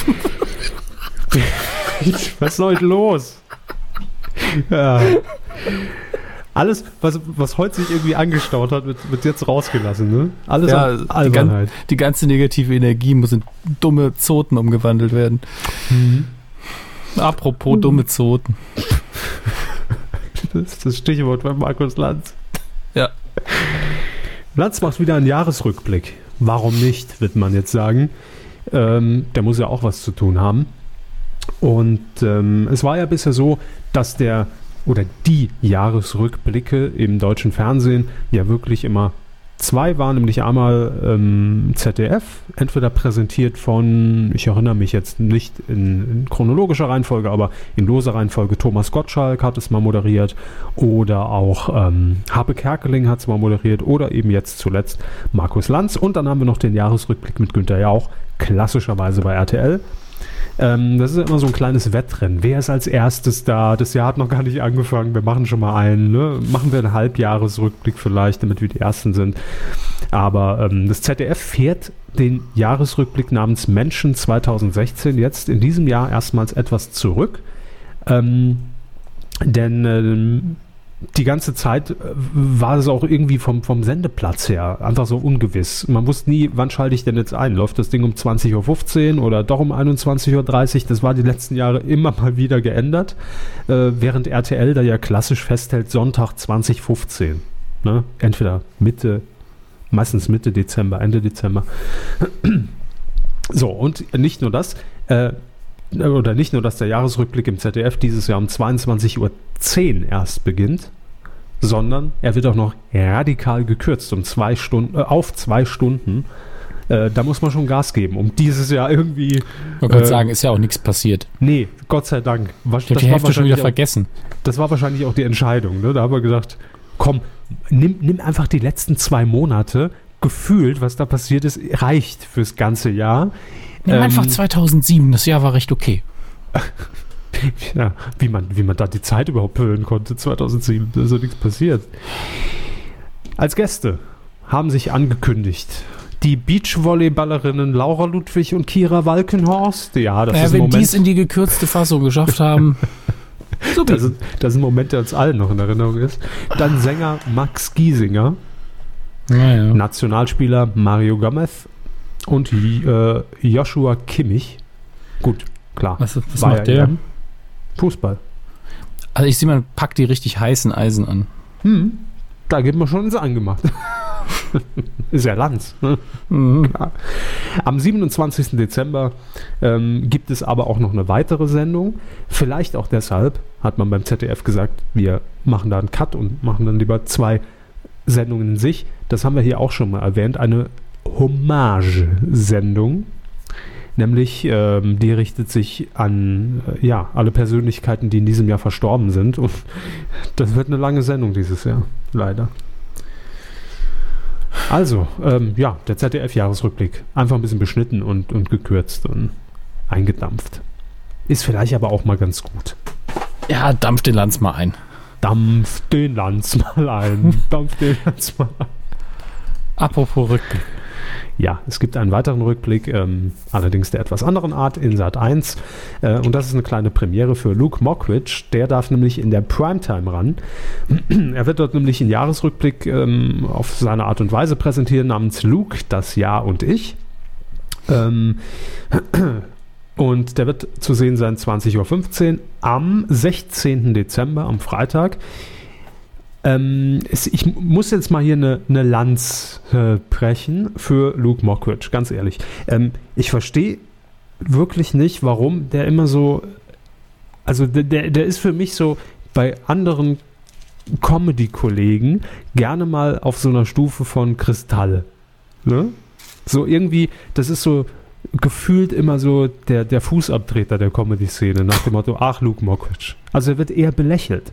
*laughs* was ist heute los? Ja. Alles, was, was heute sich irgendwie angestaut hat, wird, wird jetzt rausgelassen, ne? Alles ja, die, gan die, ganze negative Energie muss in dumme Zoten umgewandelt werden. Mhm. Apropos mhm. dumme Zoten. Das ist das Stichwort bei Markus Lanz. Ja. Lanz macht wieder einen Jahresrückblick. Warum nicht, wird man jetzt sagen. Ähm, der muss ja auch was zu tun haben. Und ähm, es war ja bisher so, dass der oder die Jahresrückblicke im deutschen Fernsehen ja wirklich immer Zwei waren nämlich einmal ähm, ZDF, entweder präsentiert von, ich erinnere mich jetzt nicht in, in, chronologischer Reihenfolge, aber in loser Reihenfolge Thomas Gottschalk hat es mal moderiert oder auch ähm, Habe Kerkeling hat es mal moderiert oder eben jetzt zuletzt Markus Lanz und dann haben wir noch den Jahresrückblick mit Günther Jauch, klassischerweise bei RTL. Ähm, das ist immer so ein kleines Wettrennen. Wer ist als erstes da? Das Jahr hat noch gar nicht angefangen. Wir machen schon mal einen. Ne? Machen wir einen Halbjahresrückblick vielleicht, damit wir die Ersten sind. Aber ähm, das ZDF fährt den Jahresrückblick namens Menschen 2016 jetzt in diesem Jahr erstmals etwas zurück. Ähm, denn ähm, die ganze Zeit äh, war es auch irgendwie vom, vom Sendeplatz her einfach so ungewiss. Man wusste nie, wann schalte ich denn jetzt ein? Läuft das Ding um 20.15 Uhr oder doch um 21.30 Uhr? Das war die letzten Jahre immer mal wieder geändert, äh, während RTL da ja klassisch festhält, Sonntag 2015. Ne? Entweder Mitte, meistens Mitte Dezember, Ende Dezember. *clears throat* So, und nicht nur das, äh, oder nicht nur, dass der Jahresrückblick im ZDF dieses Jahr um 22.10 Uhr erst beginnt, sondern er wird auch noch radikal gekürzt um zwei Stunden, äh, auf zwei Stunden. Äh, da muss man schon Gas geben, um dieses Jahr irgendwie. Man kann äh, sagen, ist ja auch nichts passiert. Nee, Gott sei Dank. Was, ich habe die Hälfte schon wieder auch, vergessen. Das war wahrscheinlich auch die Entscheidung. Ne? Da haben wir gesagt, komm, nimm, nimm einfach die letzten zwei Monate, gefühlt, was da passiert ist, reicht fürs ganze Jahr. Nimm ähm, einfach 2007, das Jahr war recht okay. *laughs* ja, wie man, wie man da die Zeit überhaupt hören konnte, 2007, da ist so nichts passiert. Als Gäste haben sich angekündigt die Beachvolleyballerinnen Laura Ludwig und Kira Walkenhorst. Ja, das ja, ist wenn die es in die gekürzte Fassung geschafft haben. *laughs* das, ist, das ist ein Moment, der uns allen noch in Erinnerung ist. Dann Sänger Max Giesinger. Ja, ja. Nationalspieler Mario Gomez und äh, Joshua Kimmich. Gut, klar. Was, was macht der? Fußball. Also ich sehe, man packt die richtig heißen Eisen an. Hm, da geht man schon ins Angemacht. *laughs* ist ja Lanz. Ne? Mhm. Am 27. Dezember ähm, gibt es aber auch noch eine weitere Sendung. Vielleicht auch deshalb hat man beim ZDF gesagt, wir machen da einen Cut und machen dann lieber zwei Sendungen in sich. Das haben wir hier auch schon mal erwähnt. Eine Hommage-Sendung. Nämlich, ähm, die richtet sich an äh, ja, alle Persönlichkeiten, die in diesem Jahr verstorben sind. Und *laughs* das wird eine lange Sendung dieses Jahr, leider. Also, ähm, ja, der ZDF-Jahresrückblick. Einfach ein bisschen beschnitten und, und gekürzt und eingedampft. Ist vielleicht aber auch mal ganz gut. Ja, dampf den Lanz mal ein. Dampf den Lanz mal ein. *laughs* dampf den Lanz mal ein. Apropos Rückblick. Ja, es gibt einen weiteren Rückblick, ähm, allerdings der etwas anderen Art in Sat 1. Äh, und das ist eine kleine Premiere für Luke Mockridge. Der darf nämlich in der Primetime ran. *clears throat* er wird dort nämlich einen Jahresrückblick ähm, auf seine Art und Weise präsentieren, namens Luke, das Jahr und ich. Ähm, *clears throat* und der wird zu sehen sein 20.15 Uhr am 16. Dezember, am Freitag. Ähm, ich muss jetzt mal hier eine, eine Lanz äh, brechen für Luke Mockridge, ganz ehrlich. Ähm, ich verstehe wirklich nicht, warum der immer so. Also der, der ist für mich so bei anderen Comedy-Kollegen gerne mal auf so einer Stufe von Kristall. Ne? So irgendwie, das ist so gefühlt immer so der, der Fußabtreter der Comedy-Szene nach dem Motto, ach, Luke Mockridge. Also er wird eher belächelt.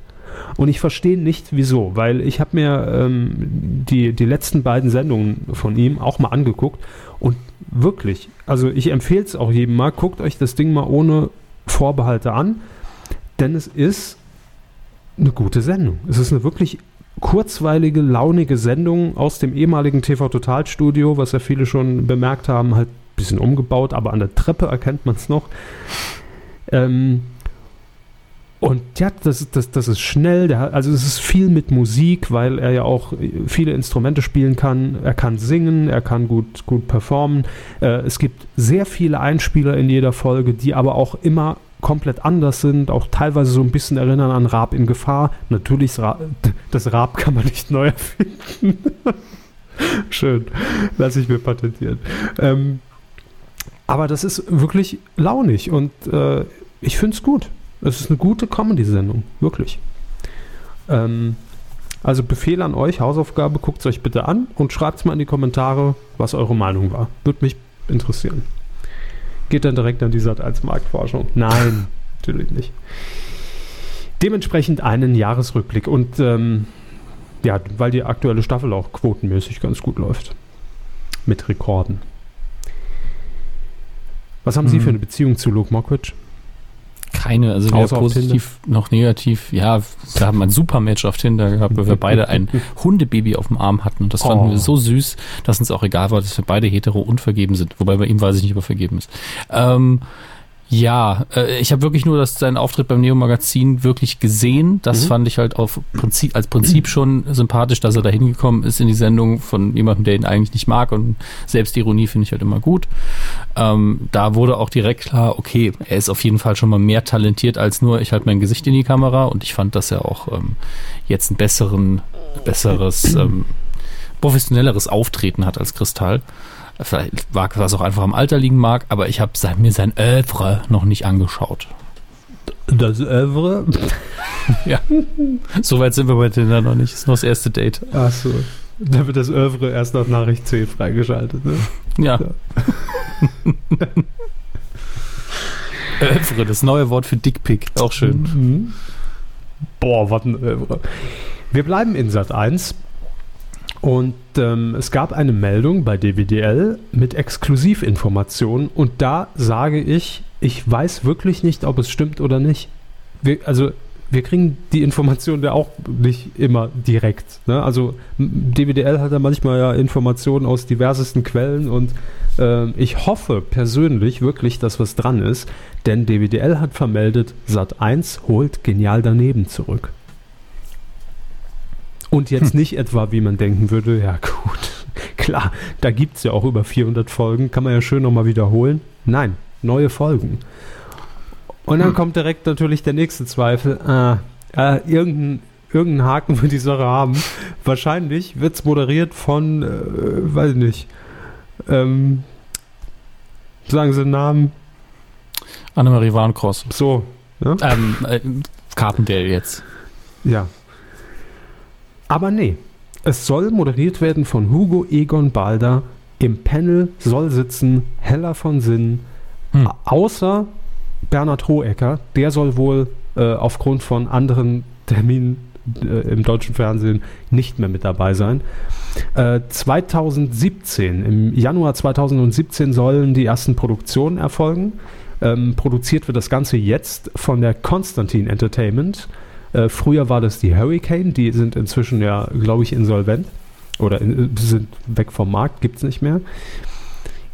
Und ich verstehe nicht, wieso, weil ich habe mir ähm, die, die letzten beiden Sendungen von ihm auch mal angeguckt und wirklich, also ich empfehle es auch jedem mal, guckt euch das Ding mal ohne Vorbehalte an, denn es ist eine gute Sendung. Es ist eine wirklich kurzweilige, launige Sendung aus dem ehemaligen TV Total Studio, was ja viele schon bemerkt haben, halt ein bisschen umgebaut, aber an der Treppe erkennt man es noch. Ähm, und ja, das, das, das ist schnell, der, also es ist viel mit Musik, weil er ja auch viele Instrumente spielen kann. Er kann singen, er kann gut, gut performen. Äh, es gibt sehr viele Einspieler in jeder Folge, die aber auch immer komplett anders sind, auch teilweise so ein bisschen erinnern an Raab in Gefahr. Natürlich, das Raab kann man nicht neu erfinden. *laughs* Schön, lasse ich mir patentieren. Ähm, aber das ist wirklich launig und äh, ich finde es gut. Es ist eine gute Comedy-Sendung, wirklich. Ähm, also Befehl an euch, Hausaufgabe, guckt es euch bitte an und schreibt es mal in die Kommentare, was eure Meinung war. Würde mich interessieren. Geht dann direkt an die Sat 1 Marktforschung? Nein, *laughs* natürlich nicht. Dementsprechend einen Jahresrückblick und ähm, ja, weil die aktuelle Staffel auch quotenmäßig ganz gut läuft. Mit Rekorden. Was haben mhm. Sie für eine Beziehung zu Luke Mockridge? Keine, also weder positiv noch negativ. Ja, wir haben ein super Match auf Tinder gehabt, weil wir beide ein *laughs* Hundebaby auf dem Arm hatten und das fanden oh. wir so süß, dass uns auch egal war, dass wir beide hetero und vergeben sind. Wobei bei ihm weiß ich nicht, ob er vergeben ist. Ähm, ja, äh, ich habe wirklich nur das, seinen Auftritt beim Neo-Magazin wirklich gesehen. Das mhm. fand ich halt auf Prinzip, als Prinzip schon sympathisch, dass er da hingekommen ist in die Sendung von jemandem, der ihn eigentlich nicht mag. Und Selbstironie finde ich halt immer gut. Ähm, da wurde auch direkt klar, okay, er ist auf jeden Fall schon mal mehr talentiert als nur ich halte mein Gesicht in die Kamera. Und ich fand, dass er auch ähm, jetzt ein besseren, besseres, ähm, professionelleres Auftreten hat als Kristall. Vielleicht mag was auch einfach am Alter liegen mag, aber ich habe mir sein Övre noch nicht angeschaut. Das Övre? *laughs* ja. Soweit sind wir bei Tinder noch nicht. Ist noch das erste Date. Ach so. Da wird das Övre erst nach Nachricht 10 freigeschaltet, ne? Ja. ja. *laughs* Övre, das neue Wort für Dickpick. Auch schön. Mhm. Boah, was ein Övre. Wir bleiben in Sat 1 Und ähm, es gab eine Meldung bei DWDL mit Exklusivinformationen und da sage ich, ich weiß wirklich nicht, ob es stimmt oder nicht. Wir, also wir kriegen die Informationen ja auch nicht immer direkt. Ne? Also DWDL hat ja manchmal ja Informationen aus diversesten Quellen und äh, ich hoffe persönlich wirklich, dass was dran ist, denn DWDL hat vermeldet, Sat1 holt genial daneben zurück. Und jetzt hm. *laughs* nicht etwa, wie man denken würde, ja gut, *laughs* klar, da gibt es ja auch über 400 Folgen, kann man ja schön nochmal wiederholen. Nein, neue Folgen. Und dann hm. kommt direkt natürlich der nächste Zweifel. Äh, äh, irgendein, irgendein Haken wird die Sache haben. Wahrscheinlich wird es moderiert von, äh, weiß ich nicht, ähm, sagen Sie den Namen. Annemarie Warnkross. So. Ja? Ähm, äh, Carpendale jetzt. Ja. Aber nee. Es soll moderiert werden von Hugo Egon Balder. Im Panel soll sitzen Hella von Sinn. Hm. Außer Bernhard Hohecker, der soll wohl äh, aufgrund von anderen Terminen äh, im deutschen Fernsehen nicht mehr mit dabei sein. Äh, 2017, im Januar 2017 sollen die ersten Produktionen erfolgen. Ähm, produziert wird das Ganze jetzt von der Constantine Entertainment. Äh, früher war das die Hurricane, die sind inzwischen ja, glaube ich, insolvent oder in, sind weg vom Markt, gibt es nicht mehr.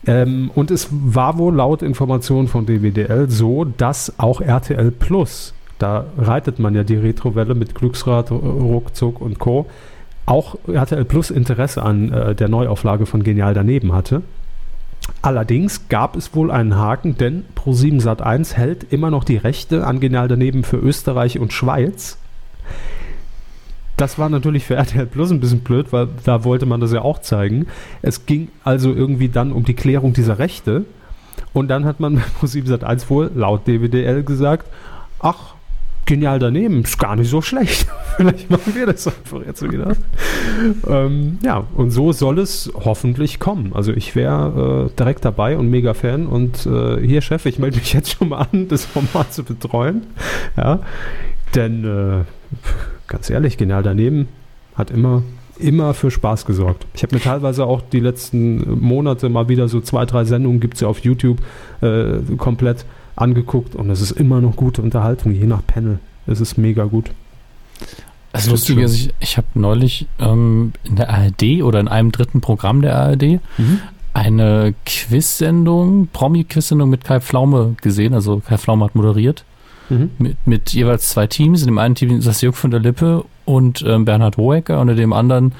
Ähm, und es war wohl laut Informationen von DWDL so, dass auch RTL Plus, da reitet man ja die Retrowelle mit Glücksrad, Ruckzuck und Co., auch RTL Plus Interesse an äh, der Neuauflage von Genial daneben hatte. Allerdings gab es wohl einen Haken, denn Pro7 Sat1 hält immer noch die Rechte an Genial daneben für Österreich und Schweiz. Das war natürlich für RTL Plus ein bisschen blöd, weil da wollte man das ja auch zeigen. Es ging also irgendwie dann um die Klärung dieser Rechte. Und dann hat man *laughs* bei Pro7 1 wohl laut DWDL gesagt, ach, genial daneben, ist gar nicht so schlecht. *laughs* Vielleicht machen wir das einfach jetzt wieder. ähm, ja, und so soll es hoffentlich kommen. Also ich wäre äh, direkt dabei und mega Fan. Und äh, hier, Chef, ich melde mich jetzt schon mal an, das Format zu betreuen. Ja, denn äh, ganz ehrlich, genial daneben hat immer, immer für Spaß gesorgt. Ich habe mir teilweise auch die letzten Monate mal wieder so zwei, drei Sendungen, gibt es ja auf YouTube äh, komplett angeguckt und es ist immer noch gute Unterhaltung, je nach Panel. Es ist mega gut. Das Lustige ist, ich, ich habe neulich ähm, in der ARD oder in einem dritten Programm der ARD mhm. eine Quiz-Sendung, Promi-Quiz-Sendung mit Kai Pflaume gesehen. Also Kai Pflaume hat moderiert mhm. mit, mit jeweils zwei Teams. In dem einen Team ist das Jörg von der Lippe und ähm, Bernhard Hohecker und in dem anderen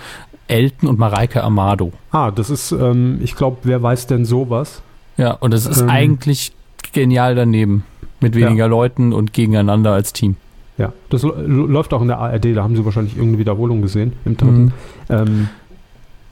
Elton und Mareike Amado. Ah, das ist, ähm, ich glaube, wer weiß denn sowas? Ja, und das ist ähm, eigentlich genial daneben. Mit weniger ja. Leuten und gegeneinander als Team. Ja, das läuft auch in der ARD, da haben sie wahrscheinlich irgendeine Wiederholung gesehen im dritten. Mhm. Ähm,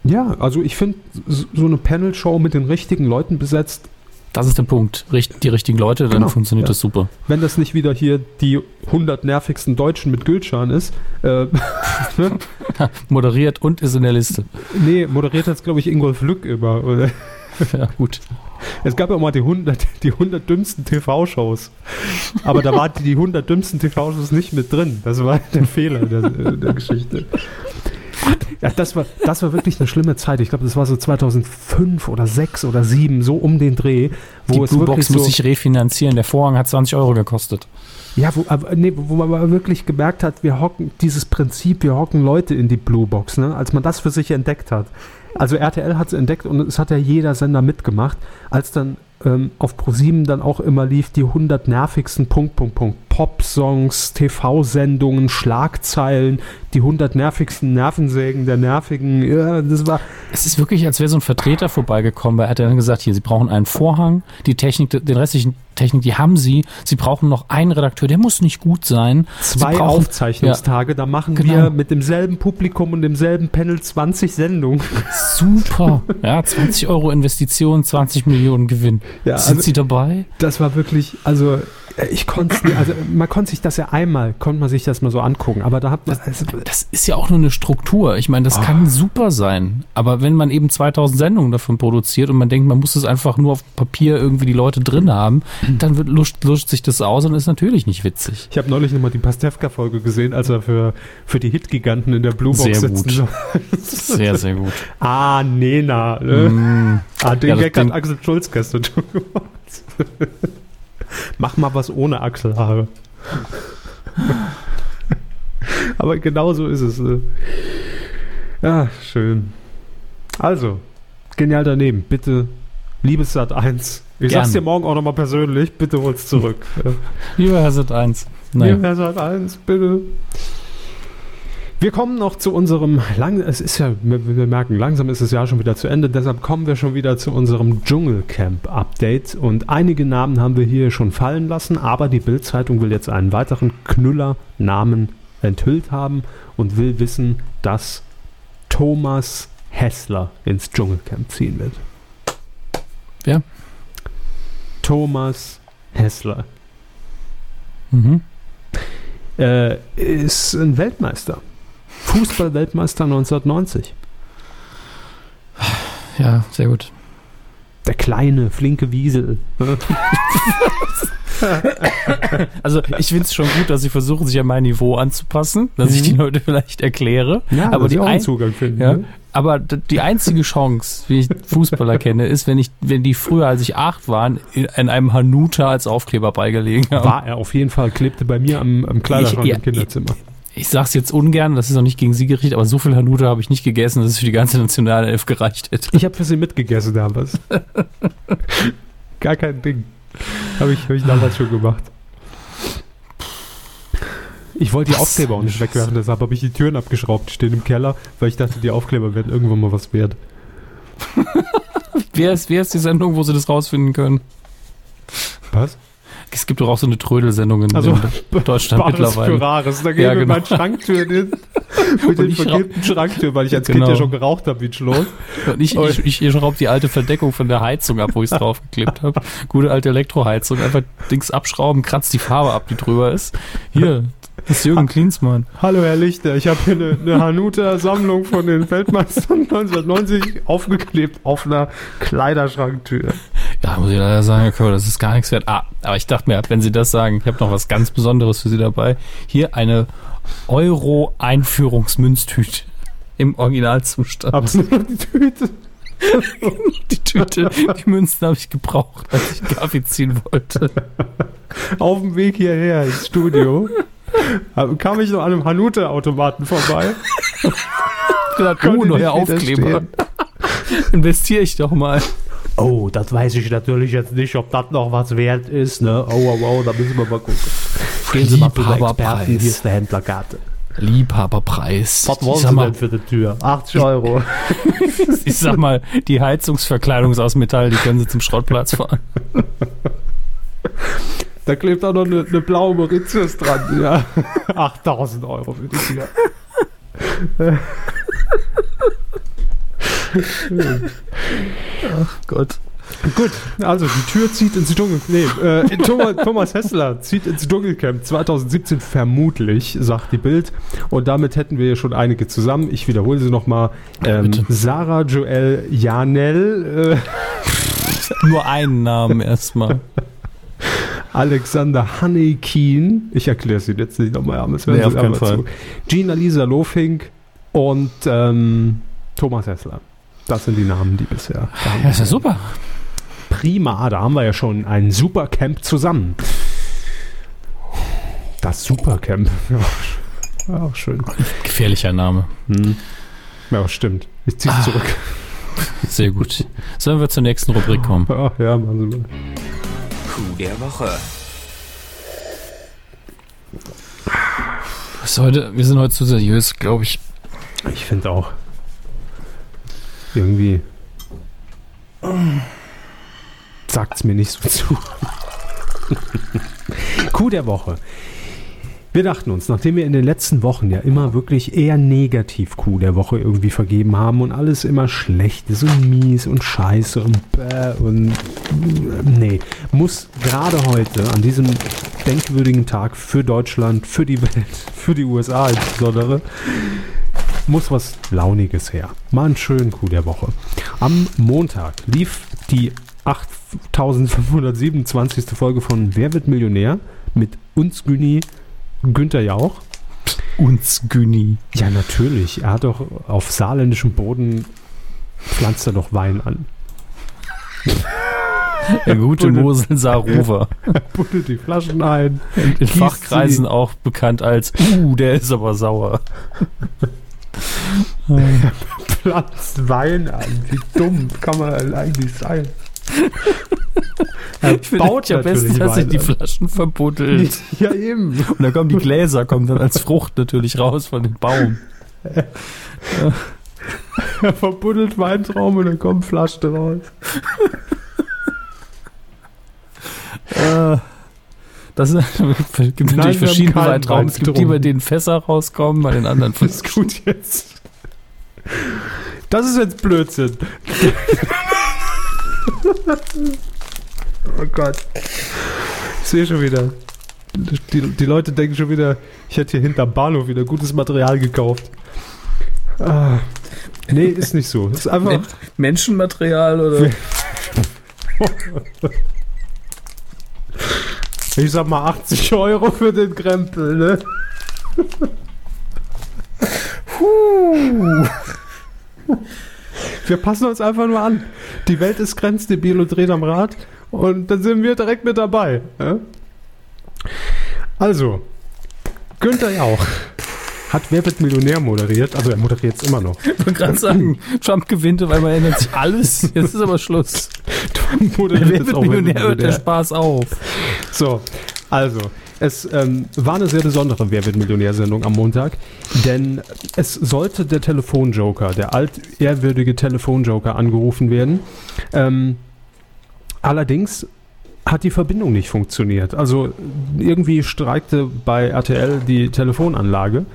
ja, also ich finde, so eine Panel-Show mit den richtigen Leuten besetzt das ist der Punkt. Die richtigen Leute, dann genau, funktioniert ja. das super. Wenn das nicht wieder hier die 100 nervigsten Deutschen mit Gültschan ist. Äh, *laughs* ne? *laughs* moderiert und ist in der Liste. Nee, moderiert hat es, glaube ich, Ingolf Lück immer. Oder? Ja, gut. Es gab ja auch mal die 100, *laughs* die 100 dümmsten TV-Shows. Aber da waren die 100 dümmsten TV-Shows nicht mit drin. Das war der Fehler der, der Geschichte. Ja, das war, das war wirklich eine schlimme Zeit. Ich glaube, das war so 2005 oder 6 oder 7, so um den Dreh. Wo Die es Blue Box so, muss sich refinanzieren. Der Vorhang hat 20 Euro gekostet. Ja, wo, nee, wo man wirklich gemerkt hat, wir hocken, dieses Prinzip, wir hocken Leute in die Blue Box, ne? als man das für sich entdeckt hat. Also RTL hat es entdeckt und es hat ja jeder Sender mitgemacht, als dann ähm, auf ProSieben dann auch immer lief die 100 nervigsten Punkt, Punkt, Punkt. Pop-Songs, TV-Sendungen, Schlagzeilen, die 100 nervigsten Nervensägen der Nervigen. Ja, das war. Es ist wirklich, als wäre so ein Vertreter vorbeigekommen, weil er hat dann gesagt, hier, Sie brauchen einen Vorhang, die Technik, den restlichen Technik, die haben Sie. Sie brauchen noch einen Redakteur, der muss nicht gut sein. Zwei brauchen, Aufzeichnungstage, ja, da machen genau. wir mit demselben Publikum und demselben Panel 20 Sendungen. Super. Ja, 20 Euro Investition, 20 Millionen Gewinn. Ja, Sind also, Sie dabei? Das war wirklich, also ich konnte also man konnte sich das ja einmal, konnte man sich das mal so angucken, aber da hat man. Das, das ist ja auch nur eine Struktur. Ich meine, das oh. kann super sein. Aber wenn man eben 2000 Sendungen davon produziert und man denkt, man muss es einfach nur auf Papier irgendwie die Leute drin haben, dann wird, luscht, luscht sich das aus und ist natürlich nicht witzig. Ich habe neulich nochmal die Pastewka-Folge gesehen, als er für, für die Hit-Giganten in der Bluebox sehr sitzen gut. Sehr, sehr gut. Ah, Nena. Ne? Mm. Ah, den ja, Gag hat Axel Schulz gestern schon gemacht. *laughs* Mach mal was ohne Achselhaare. *laughs* Aber genau so ist es. Ne? Ja, schön. Also, genial daneben. Bitte, liebes Sat 1. Ich Gern. sag's dir morgen auch nochmal persönlich. Bitte hol's zurück. *laughs* Lieber Herr Sat 1. Lieber Herr Sat 1, bitte. Wir kommen noch zu unserem, lang, es ist ja, wir merken, langsam ist das Jahr schon wieder zu Ende, deshalb kommen wir schon wieder zu unserem Dschungelcamp-Update und einige Namen haben wir hier schon fallen lassen, aber die Bild-Zeitung will jetzt einen weiteren Knüller-Namen enthüllt haben und will wissen, dass Thomas Hessler ins Dschungelcamp ziehen wird. Wer? Thomas Hessler. Mhm. Äh, ist ein Weltmeister. Fußball-Weltmeister 1990. Ja, sehr gut. Der kleine, flinke Wiesel. *laughs* also ich finde es schon gut, dass sie versuchen, sich an mein Niveau anzupassen, dass mhm. ich die Leute vielleicht erkläre. Ja, aber die auch einen Zugang finden. Ja, ne? Aber die einzige Chance, wie ich Fußballer *laughs* kenne, ist, wenn ich, wenn die früher, als ich acht waren, in einem Hanuta als Aufkleber beigelegen haben. War er auf jeden Fall, klebte bei mir am, am Kleiderschrank ich, ja, im Kinderzimmer ich sag's jetzt ungern, das ist auch nicht gegen sie gerichtet, aber so viel Hanuta habe ich nicht gegessen, dass es für die ganze Nationalelf gereicht hätte. Ich habe für sie mitgegessen damals. *laughs* Gar kein Ding. Habe ich, hab ich damals schon gemacht. Ich wollte die was? Aufkleber auch nicht wegwerfen, deshalb habe ich die Türen abgeschraubt, stehen im Keller, weil ich dachte, die Aufkleber werden irgendwann mal was wert. *laughs* wer, ist, wer ist die Sendung, wo sie das rausfinden können? Was? Es gibt doch auch so eine Trödelsendung in, also, in *laughs* Deutschland mittlerweile. Pyraris, da gehen ja, genau. *laughs* mit meinen Schranktüren hin. mit den vergilbten Schranktüren, weil ich als genau. Kind ja schon geraucht habe wie ein Schloss. *laughs* Und ich, ich, ich, ich schraube die alte Verdeckung von der Heizung ab, wo ich es draufgeklebt habe. Gute alte Elektroheizung. Einfach Dings abschrauben, kratzt die Farbe ab, die drüber ist. Hier, das ist Jürgen Klinsmann. Hallo Herr Lichter, ich habe hier eine, eine Hanuta-Sammlung von den Weltmeistern 1990 aufgeklebt auf einer Kleiderschranktür. Ja, muss ich leider sagen, Herr Körper, das ist gar nichts wert. Ah, aber ich dachte mir, wenn Sie das sagen, ich habe noch was ganz Besonderes für Sie dabei. Hier eine Euro-Einführungsmünztüte im Originalzustand. Nur die Tüte. *laughs* die Tüte, die Münzen habe ich gebraucht, als ich Kaffee ziehen wollte. Auf dem Weg hierher ins Studio kam ich noch an einem Hanute-Automaten vorbei. gedacht, oh, neuer Aufkleber. Investiere ich doch mal. Oh, das weiß ich natürlich jetzt nicht, ob das noch was wert ist. Ne? Oh, oh, oh, da müssen wir mal gucken. Gehen Sie mal zu Experten, hier ist eine Händlerkarte. Liebhaberpreis. Was wollen Sie denn für die Tür? 80 Euro. *laughs* ich sag mal, die Heizungsverkleidung ist aus Metall, die können Sie zum Schrottplatz fahren. Da klebt auch noch eine, eine blaue Mauritius dran. Ja. *laughs* 8000 Euro für die Tür. *laughs* Ach Gott. Gut, also die Tür zieht ins Dschungel. Nee, äh, Thomas, *laughs* Thomas Hessler zieht ins Dschungelcamp 2017 vermutlich, sagt die Bild. Und damit hätten wir ja schon einige zusammen. Ich wiederhole sie nochmal. Ähm, Sarah Joel Janel. Äh, *laughs* Nur einen Namen erstmal. *laughs* Alexander Hanekien. Ich erkläre sie jetzt nicht nochmal. Aber nee, auf keinen Fall. Zu. Gina Lisa Lofink und ähm, Thomas Hessler. Das sind die Namen, die bisher. Da ja, ist ja super. Prima, da haben wir ja schon ein Supercamp zusammen. Das Supercamp. *laughs* Ja, auch schön. Gefährlicher Name. Hm. Ja, stimmt. Ich ziehe es ah, zurück. Sehr gut. Sollen wir zur nächsten Rubrik kommen? Ja, ja machen Sie mal. Coup der Woche. Was heute, wir sind heute zu seriös, glaube ich. Ich finde auch irgendwie sagt es mir nicht so zu. Coup der Woche. Wir dachten uns, nachdem wir in den letzten Wochen ja immer wirklich eher negativ Coup der Woche irgendwie vergeben haben und alles immer schlecht ist und mies und scheiße und bäh und nee, muss gerade heute an diesem denkwürdigen Tag für Deutschland, für die Welt, für die USA insbesondere, muss was Launiges her. Mal einen schönen Coup der Woche. Am Montag lief die 8527. Folge von Wer wird Millionär mit uns Güni Günther Jauch. Uns Günni. Ja, natürlich. Er hat doch auf saarländischem Boden pflanzt er doch Wein an. Der gute Mosel Saarhofer. Buddelt die Flaschen ein. In, in Fachkreisen sie. auch bekannt als, uh, der ist aber sauer. Pflanzt Wein an. Wie dumm kann man eigentlich sein? Er Ich finde baut ja besten, dass er Wein die. Flaschen verbuddelt. *laughs* Ja, eben. Und dann kommen die Gläser, kommen dann als Frucht natürlich raus von dem Baum. Er verbuddelt Weintraum und dann kommen Flaschen raus. Äh, Das sind, *laughs* es gibt Nein, natürlich verschiedene. Wein Es gibt die, getrunken. bei denen Fässer rauskommen, bei den anderen Das *laughs* ist gut jetzt. Das ist jetzt Blödsinn. oh Gott. Ich sehe schon wieder. Die, die Leute denken schon wieder, ich hätte hier hinterm Bahnhof wieder gutes Material gekauft. Ah, nee, ist nicht so. Ist einfach. Menschenmaterial oder? *laughs* Ich sag mal 80 Euro für den Krempel, ne? Wir passen uns einfach nur an. Die Welt ist grenzdebil und dreht am Rad. Und dann sind wir direkt mit dabei. Ja? Also, Günther Jauch hat Wer wird Millionär moderiert. Also er moderiert es immer noch. *laughs* Ich wollte gerade sagen, *laughs* Trump gewinnt, weil man ändert sich alles. Jetzt ist aber Schluss. Moderiert Wer wird auch Millionär, hört der. Spaß auf. So, also, es ähm, war eine sehr besondere Wer wird Millionär-Sendung am Montag, denn es sollte der Telefonjoker, der altehrwürdige Telefonjoker angerufen werden. Ähm, allerdings hat die Verbindung nicht funktioniert. Also irgendwie streikte bei RTL die Telefonanlage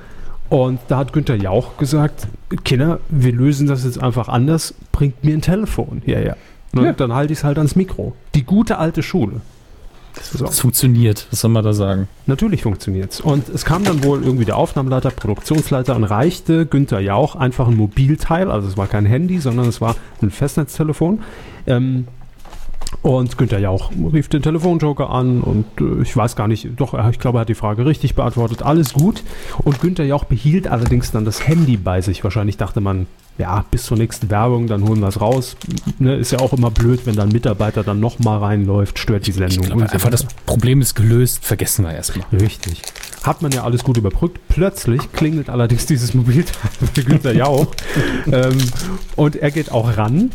und da hat Günther Jauch gesagt, Kinder, wir lösen das jetzt einfach anders, bringt mir ein Telefon hierher. Ne? Ja. Dann halte ich es halt ans Mikro. Die gute alte Schule. So. Das funktioniert, was soll man da sagen? Natürlich funktioniert's. Und es kam dann wohl irgendwie der Aufnahmeleiter, Produktionsleiter und reichte Günther Jauch einfach ein Mobilteil, also es war kein Handy, sondern es war ein Festnetztelefon. Ähm, und Günther Jauch rief den Telefonjoker an und äh, ich weiß gar nicht, doch, ich glaube, er hat die Frage richtig beantwortet. Alles gut. Und Günther Jauch behielt allerdings dann das Handy bei sich. Wahrscheinlich dachte man, ja, bis zur nächsten Werbung, dann holen wir es raus. Ne, ist ja auch immer blöd, wenn dann ein Mitarbeiter dann nochmal reinläuft, stört die Sendung. Ich glaube einfach, das. Problem ist gelöst, vergessen wir erstmal. Richtig. Hat man ja alles gut überbrückt. Plötzlich klingelt allerdings dieses Mobilteil für Günther Jauch. *laughs* ähm, und er geht auch ran.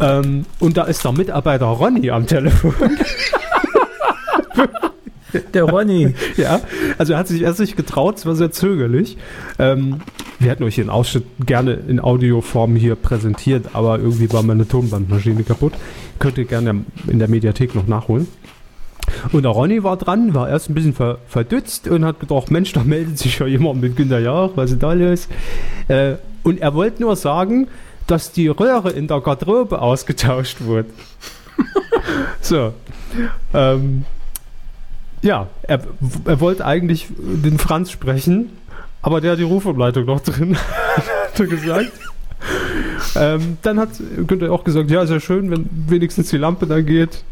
Ähm, und da ist der Mitarbeiter Ronny am Telefon. *laughs* Der Ronny. ja, also er hat sich erst nicht getraut, es war sehr zögerlich. Ähm, wir hätten euch den Ausschnitt gerne in Audioform hier präsentiert, aber irgendwie war meine Tonbandmaschine kaputt. Könnt ihr gerne in der Mediathek noch nachholen. Und der Ronny war dran, war erst ein bisschen ver verdutzt und hat gedacht, Mensch, da meldet sich ja jemand mit Günter Jauch, was ist da los? Äh, und er wollte nur sagen, dass die Röhre in der Garderobe ausgetauscht wurde. *laughs* so. Ähm, ja, er, er wollte eigentlich den Franz sprechen, aber der hat die Rufumleitung noch drin, *laughs* hat er gesagt. Ähm, dann hat Günther auch gesagt, ja, ist ja schön, wenn wenigstens die Lampe dann geht.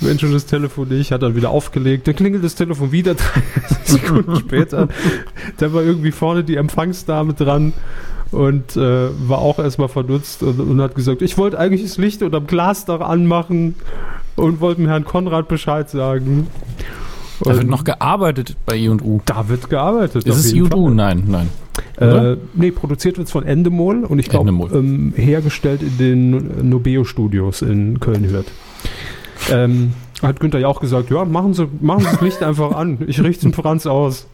Wenn schon das Telefon nicht, hat er wieder aufgelegt. Dann klingelt das Telefon wieder 30 *laughs* Sekunden später. Da war irgendwie vorne die Empfangsdame dran und äh, war auch erstmal verdutzt und, und hat gesagt, ich wollte eigentlich das Licht unterm Glasdach anmachen und wollte dem Herrn Konrad Bescheid sagen. Da wird Und noch gearbeitet bei I&U. da wird gearbeitet. Ist es I&U? Nein, nein. Äh, nee, produziert wird es von Endemol und ich glaube ähm, hergestellt in den Nobeo Studios in Köln-Hürth. Ähm, hat Günther ja auch gesagt, ja, machen Sie, machen Sie das Licht einfach an. Ich richte den Franz aus.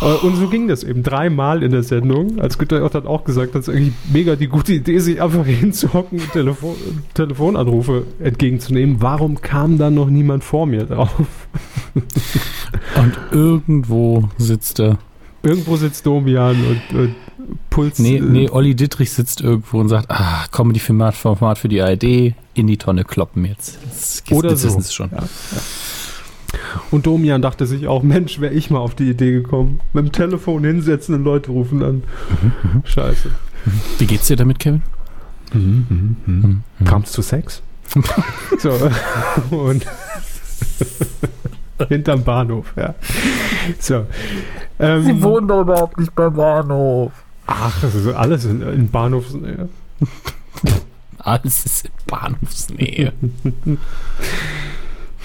Äh, Und so ging das eben dreimal in der Sendung. Als Günther Jauch hat auch gesagt, das ist eigentlich mega die gute Idee, sich einfach *laughs* hinzuhocken und Telefon, Telefonanrufe entgegenzunehmen. Warum kam da noch niemand vor mir drauf? *laughs* Und irgendwo sitzt er. Irgendwo sitzt Domian und, und Puls. Nee, äh, nee, Olli Dittrich sitzt irgendwo und sagt, ah, Comedy-Format Format für die ARD, in die Tonne kloppen jetzt. Das, Oder das so. wissen sie schon. Ja, ja. Und Domian dachte sich auch, Mensch, wäre ich mal auf die Idee gekommen. Mit dem Telefon hinsetzen und Leute rufen an. Scheiße. Wie geht's dir damit, Kevin? Mhm, Kam es zu Sex? *laughs* so. Und hinterm Bahnhof, ja. So. Ähm, doch überhaupt nicht beim Bahnhof. ach, das ist alles in, in Bahnhofsnähe. Alles ist in Bahnhofsnähe. *laughs*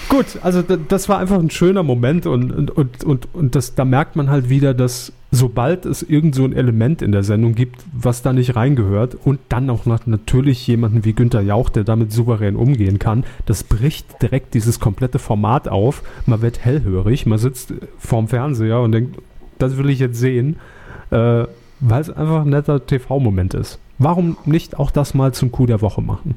Gut, also da, das war einfach ein schöner Moment und, und, und, und, und das, da merkt man halt wieder, dass sobald es irgend so ein Element in der Sendung gibt, was da nicht reingehört und dann auch noch natürlich jemanden wie Günther Jauch, der damit souverän umgehen kann, das bricht direkt dieses komplette Format auf. Man wird hellhörig, man sitzt vorm Fernseher und denkt, das will ich jetzt sehen, äh, weil es einfach ein netter TV-Moment ist. Warum nicht auch das mal zum Coup der Woche machen?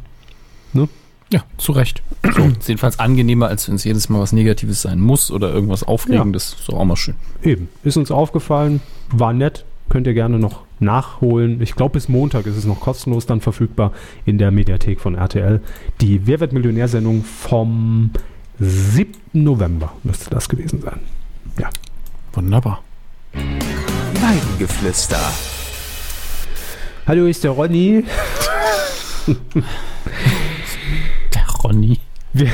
Ja, zu Recht. So, ist jedenfalls angenehmer, als wenn es jedes Mal was Negatives sein muss oder irgendwas Aufregendes. Ist doch auch mal schön. Eben, ist uns aufgefallen, war nett, könnt ihr gerne noch nachholen. Ich glaube, bis Montag ist es noch kostenlos dann verfügbar in der Mediathek von RTL. Die Wer wird Millionär-Sendung vom 7. November müsste das gewesen sein. Wunderbar. Weidengeflüster. Hallo, ist der Ronny. *laughs* Ronny. Wir-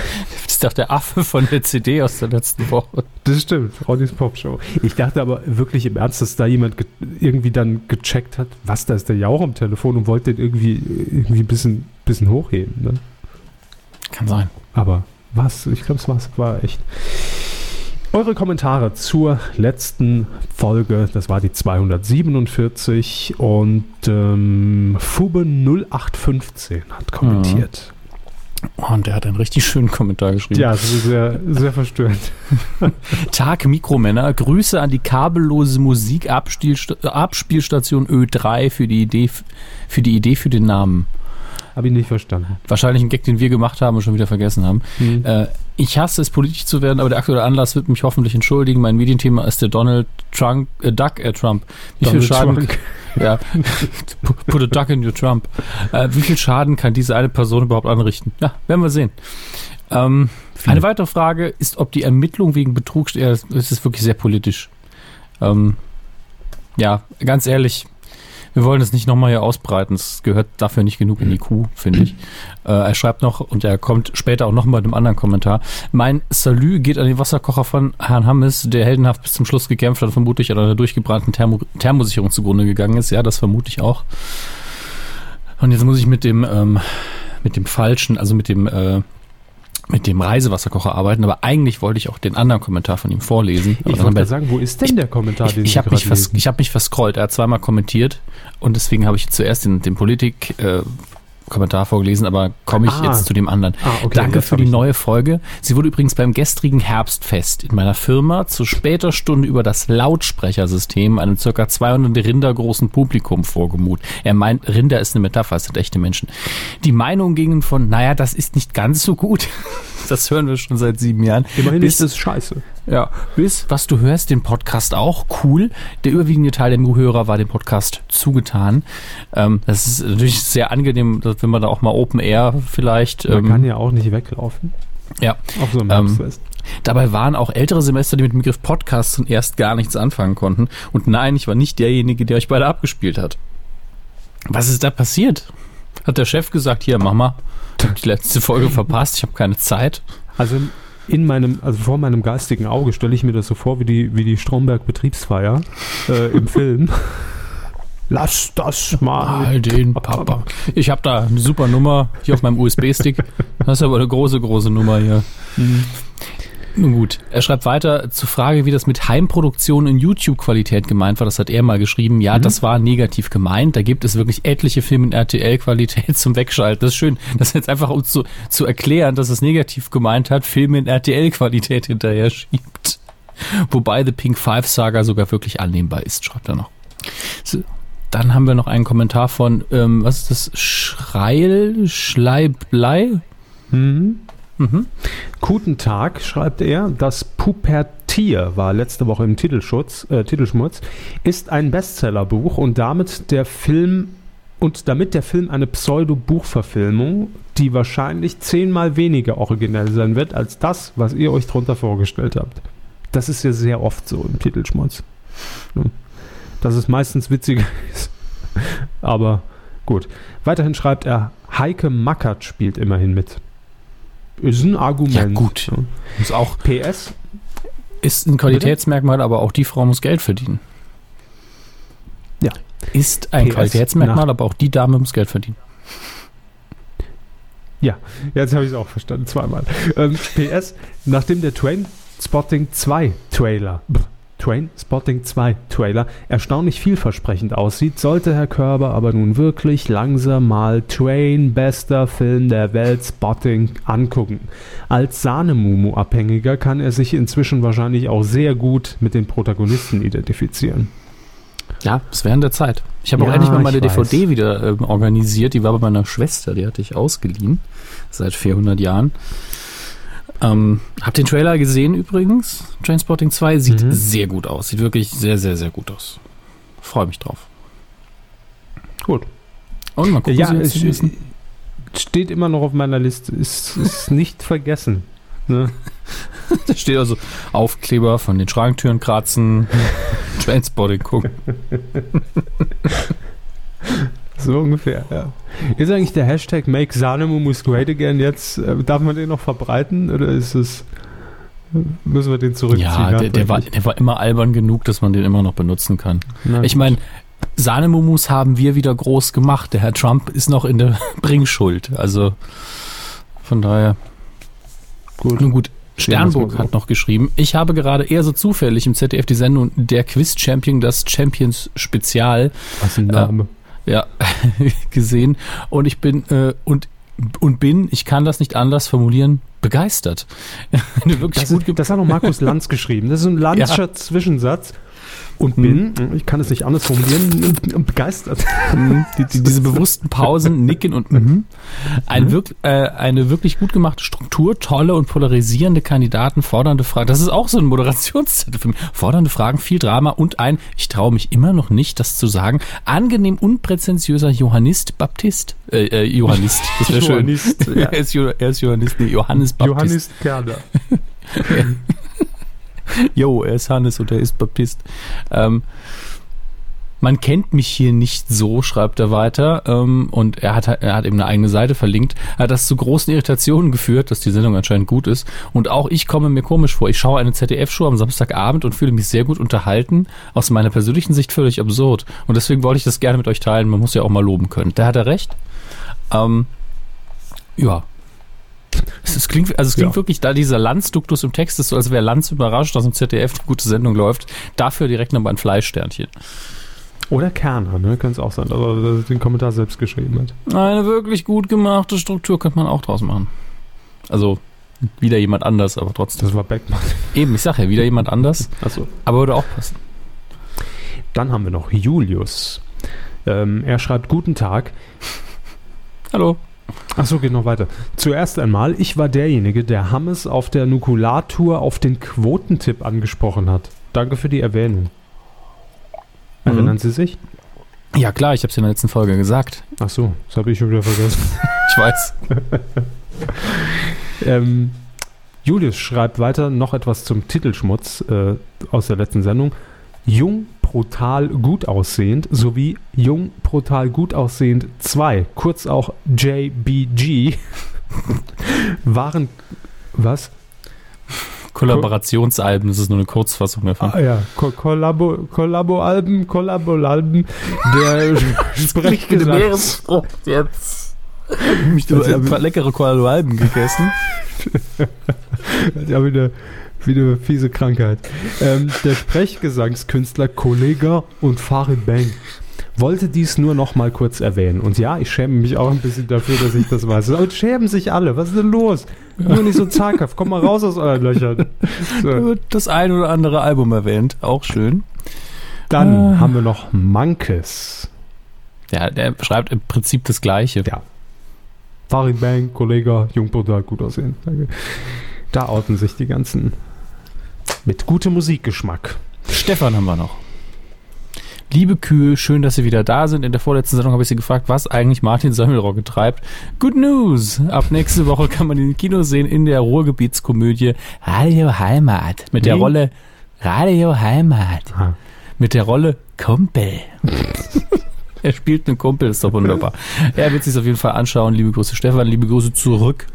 Das *laughs* ist doch der Affe von der CD aus der letzten Woche. Das stimmt, Ronnys Popshow. Ich dachte aber wirklich im Ernst, dass da jemand ge irgendwie dann gecheckt hat, was, da ist der Jauch am Telefon und wollte den irgendwie, irgendwie ein bisschen, bisschen hochheben. Ne? Kann sein. Aber was? Ich glaube, es war's- war echt. Eure Kommentare zur letzten Folge, das war die 247 und ähm, Fube 0815 hat kommentiert. Oh, und der hat einen richtig schönen Kommentar geschrieben. Ja, das ist sehr, sehr verstörend. *laughs* Tag Mikromänner, Grüße an die kabellose Musikabspielstation Abspielstation Ö3 für die Idee für die Idee für den Namen. Habe ich nicht verstanden. Wahrscheinlich ein Gag, den wir gemacht haben und schon wieder vergessen haben. Hm. Äh, ich hasse es, politisch zu werden, aber der aktuelle Anlass wird mich hoffentlich entschuldigen. Mein Medienthema ist der Donald Trump, äh, Duck, äh, Trump. Wie viel Donald Schaden, Trump. *laughs* ja, *laughs* put a duck in your Trump. Äh, wie viel Schaden kann diese eine Person überhaupt anrichten? Ja, werden wir sehen. Ähm, eine weitere Frage ist, ob die Ermittlung wegen Betrug, ja, es ist wirklich sehr politisch. Ähm, ja, ganz ehrlich, wir wollen es nicht nochmal hier ausbreiten. Es gehört dafür nicht genug in die Kuh, finde ich. *clears throat* Äh, er schreibt noch, und er kommt später auch nochmal in einem anderen Kommentar. Mein Salü geht an den Wasserkocher von Herrn Hammes, der heldenhaft bis zum Schluss gekämpft hat und vermutlich an einer durchgebrannten Thermo Thermosicherung zugrunde gegangen ist. Ja, das vermute ich auch. Und jetzt muss ich mit dem, ähm, mit dem falschen, also mit dem, äh, mit dem Reisewasserkocher arbeiten, aber eigentlich wollte ich auch den anderen Kommentar von ihm vorlesen. Ich wollte gerade sagen, wo ist denn der Kommentar, ich, den ich habe mich, vers ich hab mich verscrollt. Er hat zweimal kommentiert und deswegen habe ich zuerst den, den Politik äh, Kommentar vorgelesen, aber komme ich Ah. jetzt zu dem anderen. Ah, okay, Danke für die neue Folge. Sie wurde übrigens beim gestrigen Herbstfest in meiner Firma zu später Stunde über das Lautsprechersystem einem circa 200 Rinder großen Publikum vorgemut. Er meint, Rinder ist eine Metapher, es sind echte Menschen. Die Meinungen gingen von, naja, das ist nicht ganz so gut. *laughs* Das hören wir schon seit sieben Jahren. Immerhin bis, ist es scheiße. Ja, bis, was du hörst, den Podcast auch cool. Der überwiegende Teil der Hörer war dem Podcast zugetan. Ähm, das ist natürlich sehr angenehm, dass- wenn man da auch mal Open Air vielleicht. Man ähm, kann ja auch nicht weglaufen ja. auf so einem Ähm. Dabei waren auch ältere Semester, die mit dem Begriff Podcast und erst gar nichts anfangen konnten. Und nein, ich war nicht derjenige, der euch beide abgespielt hat. Was ist da passiert? Hat der Chef gesagt, hier, mach mal. Ich hab die letzte Folge verpasst, ich habe keine Zeit. Also in meinem, also vor meinem geistigen Auge stelle ich mir das so vor, wie die, wie die Stromberg-Betriebsfeier äh, im Film. *laughs* Lass das mal. Mal den Papa. Ich habe da eine super Nummer hier auf meinem USB-Stick. Das ist aber eine große, große Nummer hier. Nun gut, er schreibt weiter zur Frage, wie das mit Heimproduktion in YouTube-Qualität gemeint war. Das hat er mal geschrieben. Ja, das war negativ gemeint. Da gibt es wirklich etliche Filme in RTL-Qualität *laughs* zum Wegschalten. Das ist schön, das jetzt einfach um zu, zu erklären, dass es negativ gemeint hat, Filme in RTL-Qualität hinterher schiebt. Wobei The Pink Five Saga sogar wirklich annehmbar ist, schreibt er noch. So, dann haben wir noch einen Kommentar von, ähm, was ist das? Schreil, Schleiblei? Mhm. Mhm. Guten Tag, schreibt er. Das Tier war letzte Woche im Titelschutz, äh, Titelschmutz, ist ein Bestsellerbuch und damit der Film und damit der Film eine Pseudo-Buchverfilmung, die wahrscheinlich zehnmal weniger originell sein wird als das, was ihr euch drunter vorgestellt habt. Das ist ja sehr oft so im Titelschmutz. Dass es meistens witziger *laughs* ist. Aber gut. Weiterhin schreibt er, Heike Mackert spielt immerhin mit. Ist ein Argument. Ja, gut. Ist auch PS. Ist ein Qualitätsmerkmal, aber auch die Frau muss Geld verdienen. Ja. Ist ein PS Qualitätsmerkmal, aber auch die Dame muss Geld verdienen. Ja, jetzt habe ich es auch verstanden, zweimal. Ähm, PS, nachdem der Train Spotting 2 Trailer Train Spotting 2 Trailer erstaunlich vielversprechend aussieht, sollte Herr Körber aber nun wirklich langsam mal Train bester Film der Welt Spotting angucken. Als Sahnemumu-Abhängiger kann er sich inzwischen wahrscheinlich auch sehr gut mit den Protagonisten identifizieren. Ja, es wäre in der Zeit. Ich habe ja, auch endlich mal meine DVD wieder äh, organisiert. Die war bei meiner Schwester, die hatte ich ausgeliehen seit 400 Jahren. Ähm, hab den Trailer gesehen übrigens. Trainspotting 2 sieht mhm. sehr gut aus. Sieht wirklich sehr, sehr, sehr gut aus. Freue mich drauf. Gut. Und mal gucken, ja, es steht immer noch auf meiner Liste. Ist, ist *laughs* nicht vergessen. Ne? da steht also Aufkleber von den Schranktüren kratzen, *laughs* Trainspotting gucken. *laughs* So ungefähr, ja. Ist eigentlich der Hashtag Make Sanemumus Great Again jetzt, äh, darf man den noch verbreiten oder ist es, müssen wir den zurückziehen? Ja, der, der war, der war immer albern genug, dass man den immer noch benutzen kann. Na, ich meine, Sahnemumus haben wir wieder groß gemacht. Der Herr Trump ist noch in der *laughs* Bringschuld. Also von daher. Gut. Nun gut, Sternburg hat noch geschrieben, ich habe gerade eher so zufällig im ZDF die Sendung Der Quiz Champion, das Champions Spezial. Was ein Name. Äh, ja, *laughs* gesehen. Und ich bin, äh, und, und bin, ich kann das nicht anders formulieren, begeistert. *laughs* das, ist, das hat noch Markus Lanz geschrieben. Das ist ein *laughs* Lanzscher ja. Zwischensatz und bin, mhm. ich kann es nicht anders formulieren, *laughs* begeistert. Mhm. Die, die, diese bewussten Pausen, Nicken und mhm. Ein mhm. wirk, äh, eine wirklich gut gemachte Struktur, tolle und polarisierende Kandidaten, fordernde Fragen. Das ist auch so ein Moderationszettel für mich. Fordernde Fragen, viel Drama und ein, ich traue mich immer noch nicht, das zu sagen, angenehm unpräzentiöser Johannist Baptist. Äh, äh Johannist, *laughs* das wäre schön. Ja. *laughs* er, ist, er ist Johannist, nee, Johannes Baptist. Johannes Kerner. *laughs* Jo, er ist Hannes und er ist Baptist. Ähm, man kennt mich hier nicht so, schreibt er weiter. Ähm, und er hat, er hat eben eine eigene Seite verlinkt. Er hat das zu großen Irritationen geführt, dass die Sendung anscheinend gut ist. Und auch ich komme mir komisch vor. Ich schaue eine ZDF-Show am Samstagabend und fühle mich sehr gut unterhalten. Aus meiner persönlichen Sicht völlig absurd. Und deswegen wollte ich das gerne mit euch teilen. Man muss ja auch mal loben können. Da hat er recht. Ähm, ja, es, klingt, also es klingt ja. wirklich, da dieser Lanzduktus im Text ist so, als wäre Lanz überrascht, dass im ZDF eine gute Sendung läuft. Dafür direkt nochmal ein Fleischsternchen. Oder Kerner, ne? Könnte es auch sein, dass er den Kommentar selbst geschrieben hat. Eine wirklich gut gemachte Struktur könnte man auch draus machen. Also wieder jemand anders, aber trotzdem. Das war Beckmann. Eben, ich sag ja, wieder jemand anders. Achso. Aber würde auch passen. Dann haben wir noch Julius. Ähm, er schreibt: Guten Tag. Hallo. Achso, geht noch weiter. Zuerst einmal, ich war derjenige, der Hammes auf der Nukulartour auf den Quotentipp angesprochen hat. Danke für die Erwähnung. Erinnern mhm. Sie sich? Ja, klar, ich habe es in der letzten Folge gesagt. Ach so, das habe ich schon wieder vergessen. *laughs* ich weiß. *laughs* ähm, Julius schreibt weiter noch etwas zum Titelschmutz äh, aus der letzten Sendung. Jung, brutal, gut aussehend sowie Jung, brutal, gut aussehend 2, kurz auch JBG, *laughs* waren. Was? Kollaborationsalben, das ist nur eine Kurzfassung davon. Ah ja, Ko Kollabo, Kollabo-Alben, Kollabo-Alben, der *laughs* Sprechgesang. jetzt. Ich habe ein paar leckere Kollabo-Alben gegessen. *laughs* ich habe wieder wie eine fiese Krankheit. Ähm, der Sprechgesangskünstler Kollega und Farid Bang wollte dies nur noch mal kurz erwähnen. Und ja, ich schäme mich auch ein bisschen dafür, dass ich das weiß. Aber schämen sich alle. Was ist denn los? Nur nicht so zaghaft. Komm mal raus aus euren Löchern. So. Das ein oder andere Album erwähnt. Auch schön. Dann ah. haben wir noch Mankes. Ja, der schreibt im Prinzip das Gleiche. Ja. Farid Bang, Kollege, Jungbruder, gut aussehen. Da outen sich die ganzen Mit gutem Musikgeschmack. Stefan haben wir noch. Liebe Kühe, schön, dass Sie wieder da sind. In der vorletzten Sendung habe ich Sie gefragt, was eigentlich Martin Semmelrogge treibt. Good News! Ab nächste Woche kann man ihn im Kino sehen in der Ruhrgebietskomödie Radio Heimat. Mit der Wie? Rolle Radio Heimat. Ah. Mit der Rolle Kumpel. *laughs* er spielt einen Kumpel, ist doch wunderbar. Er wird sich auf jeden Fall anschauen. Liebe Grüße Stefan, liebe Grüße zurück.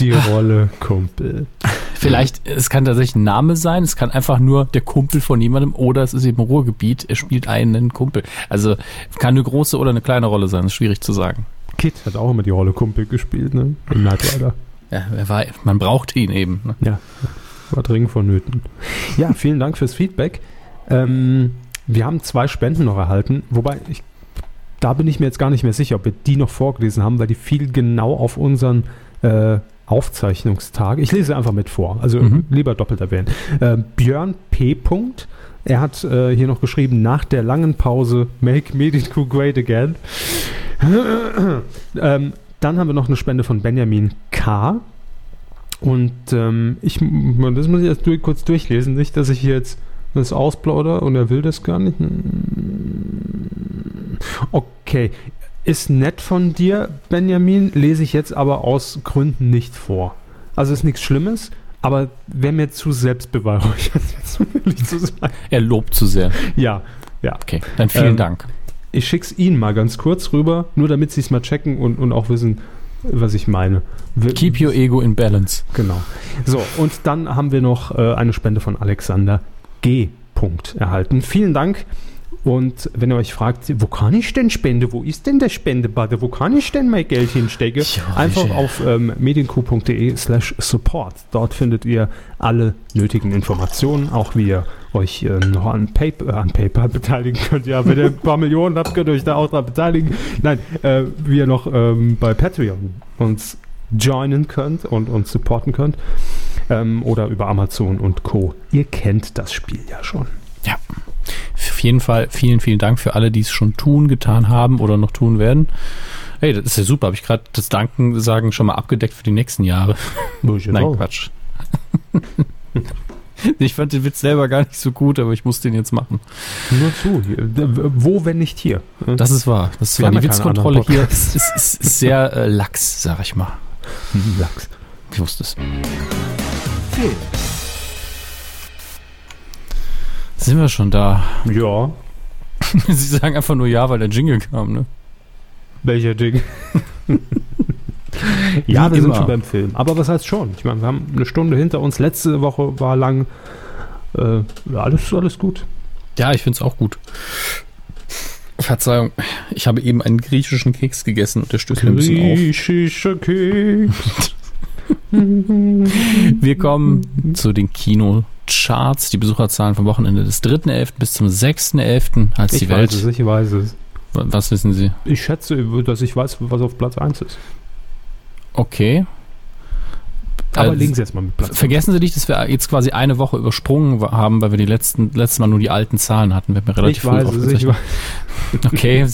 Die Rolle Kumpel. Vielleicht, es kann tatsächlich ein Name sein, es kann einfach nur der Kumpel von jemandem oder es ist eben Ruhrgebiet, er spielt einen Kumpel. Also kann eine große oder eine kleine Rolle sein, ist schwierig zu sagen. Kid hat auch immer die Rolle Kumpel gespielt, ne? Im Rider. Ja, er war, man brauchte ihn eben. Ne? Ja, war dringend vonnöten. Ja, vielen Dank fürs Feedback. Ähm, wir haben zwei Spenden noch erhalten, wobei ich, da bin ich mir jetzt gar nicht mehr sicher, ob wir die noch vorgelesen haben, weil die fiel genau auf unseren äh, Aufzeichnungstag. Ich lese einfach mit vor, also Mhm. lieber doppelt erwähnen. Äh, Björn P. Punkt. Er hat äh, hier noch geschrieben, nach der langen Pause, make Medico great again. *clears throat* ähm, dann haben wir noch eine Spende von Benjamin K. Und ähm, ich, das muss ich erst durch, kurz durchlesen, nicht, dass ich hier jetzt das ausplaudere und er will das gar nicht. Okay, ist nett von dir, Benjamin, lese ich jetzt aber aus Gründen nicht vor. Also ist nichts Schlimmes, aber wäre mir zu selbstbeweihräuchert, *laughs* zu sein. Er lobt zu sehr. Ja, ja. Okay, dann vielen Ähm, Dank. Ich schick's Ihnen mal ganz kurz rüber, nur damit Sie es mal checken und, und auch wissen, was ich meine. W- Keep your ego in balance. Genau. So, und dann haben wir noch äh, eine Spende von Alexander G. Punkt erhalten. Vielen Dank. Und wenn ihr euch fragt, wo kann ich denn spende? Wo ist denn der Spendebutton? Wo kann ich denn mein Geld hinstecken? Ja, Einfach auf ähm, medienku.de slash support. Dort findet ihr alle nötigen Informationen, auch wie ihr euch äh, noch an Paper, äh, an PayPal *laughs* beteiligen könnt. Ja, wenn ihr ein paar Millionen habt, könnt ihr euch da auch dran beteiligen. Nein, äh, wie ihr noch ähm, bei Patreon uns joinen könnt und uns supporten könnt. Ähm, oder über Amazon und Co. Ihr kennt das Spiel ja schon. Ja. Auf jeden Fall vielen, vielen Dank für alle, die es schon tun, getan haben oder noch tun werden. Hey, das ist ja super. Habe ich gerade das Danken sagen schon mal abgedeckt für die nächsten Jahre. *laughs* Nein, Quatsch. *laughs* ich fand den Witz selber gar nicht so gut, aber ich muss den jetzt machen. Nur zu. Wo, wenn nicht hier? Das ist wahr. Das Wir war die Witzkontrolle hier. Podcast. Ist, ist, ist sehr äh, lax, sag ich mal. Lachs. Ich wusste es. Film. Sind wir schon da? Ja. *laughs* Sie sagen einfach nur ja, weil der Jingle kam, ne? Welcher Ding? *laughs* ja, wir sind immer. schon beim Film. Aber was heißt schon? Ich meine, wir haben eine Stunde hinter uns. Letzte Woche war lang. Äh, alles, alles gut. Ja, ich find's auch gut. Verzeihung, ich habe eben einen griechischen Keks gegessen und der stößt mir ein bisschen auf. Griechischer Keks. *laughs* Wir kommen zu den Kinocharts, die Besucherzahlen vom Wochenende des 3.11. bis zum 6.11., als Ich die weiß Welt. es, ich weiß es. Was wissen Sie? Ich schätze, dass ich weiß, was auf Platz 1 ist. Okay. Aber Äh, legen Sie jetzt mal mit Platz Vergessen Sie nicht, dass wir jetzt quasi eine Woche übersprungen haben, weil wir die letzten, letztes Mal nur die alten Zahlen hatten. Wir haben relativ Ich weiß es, ich weiß. *laughs* *laughs* Okay.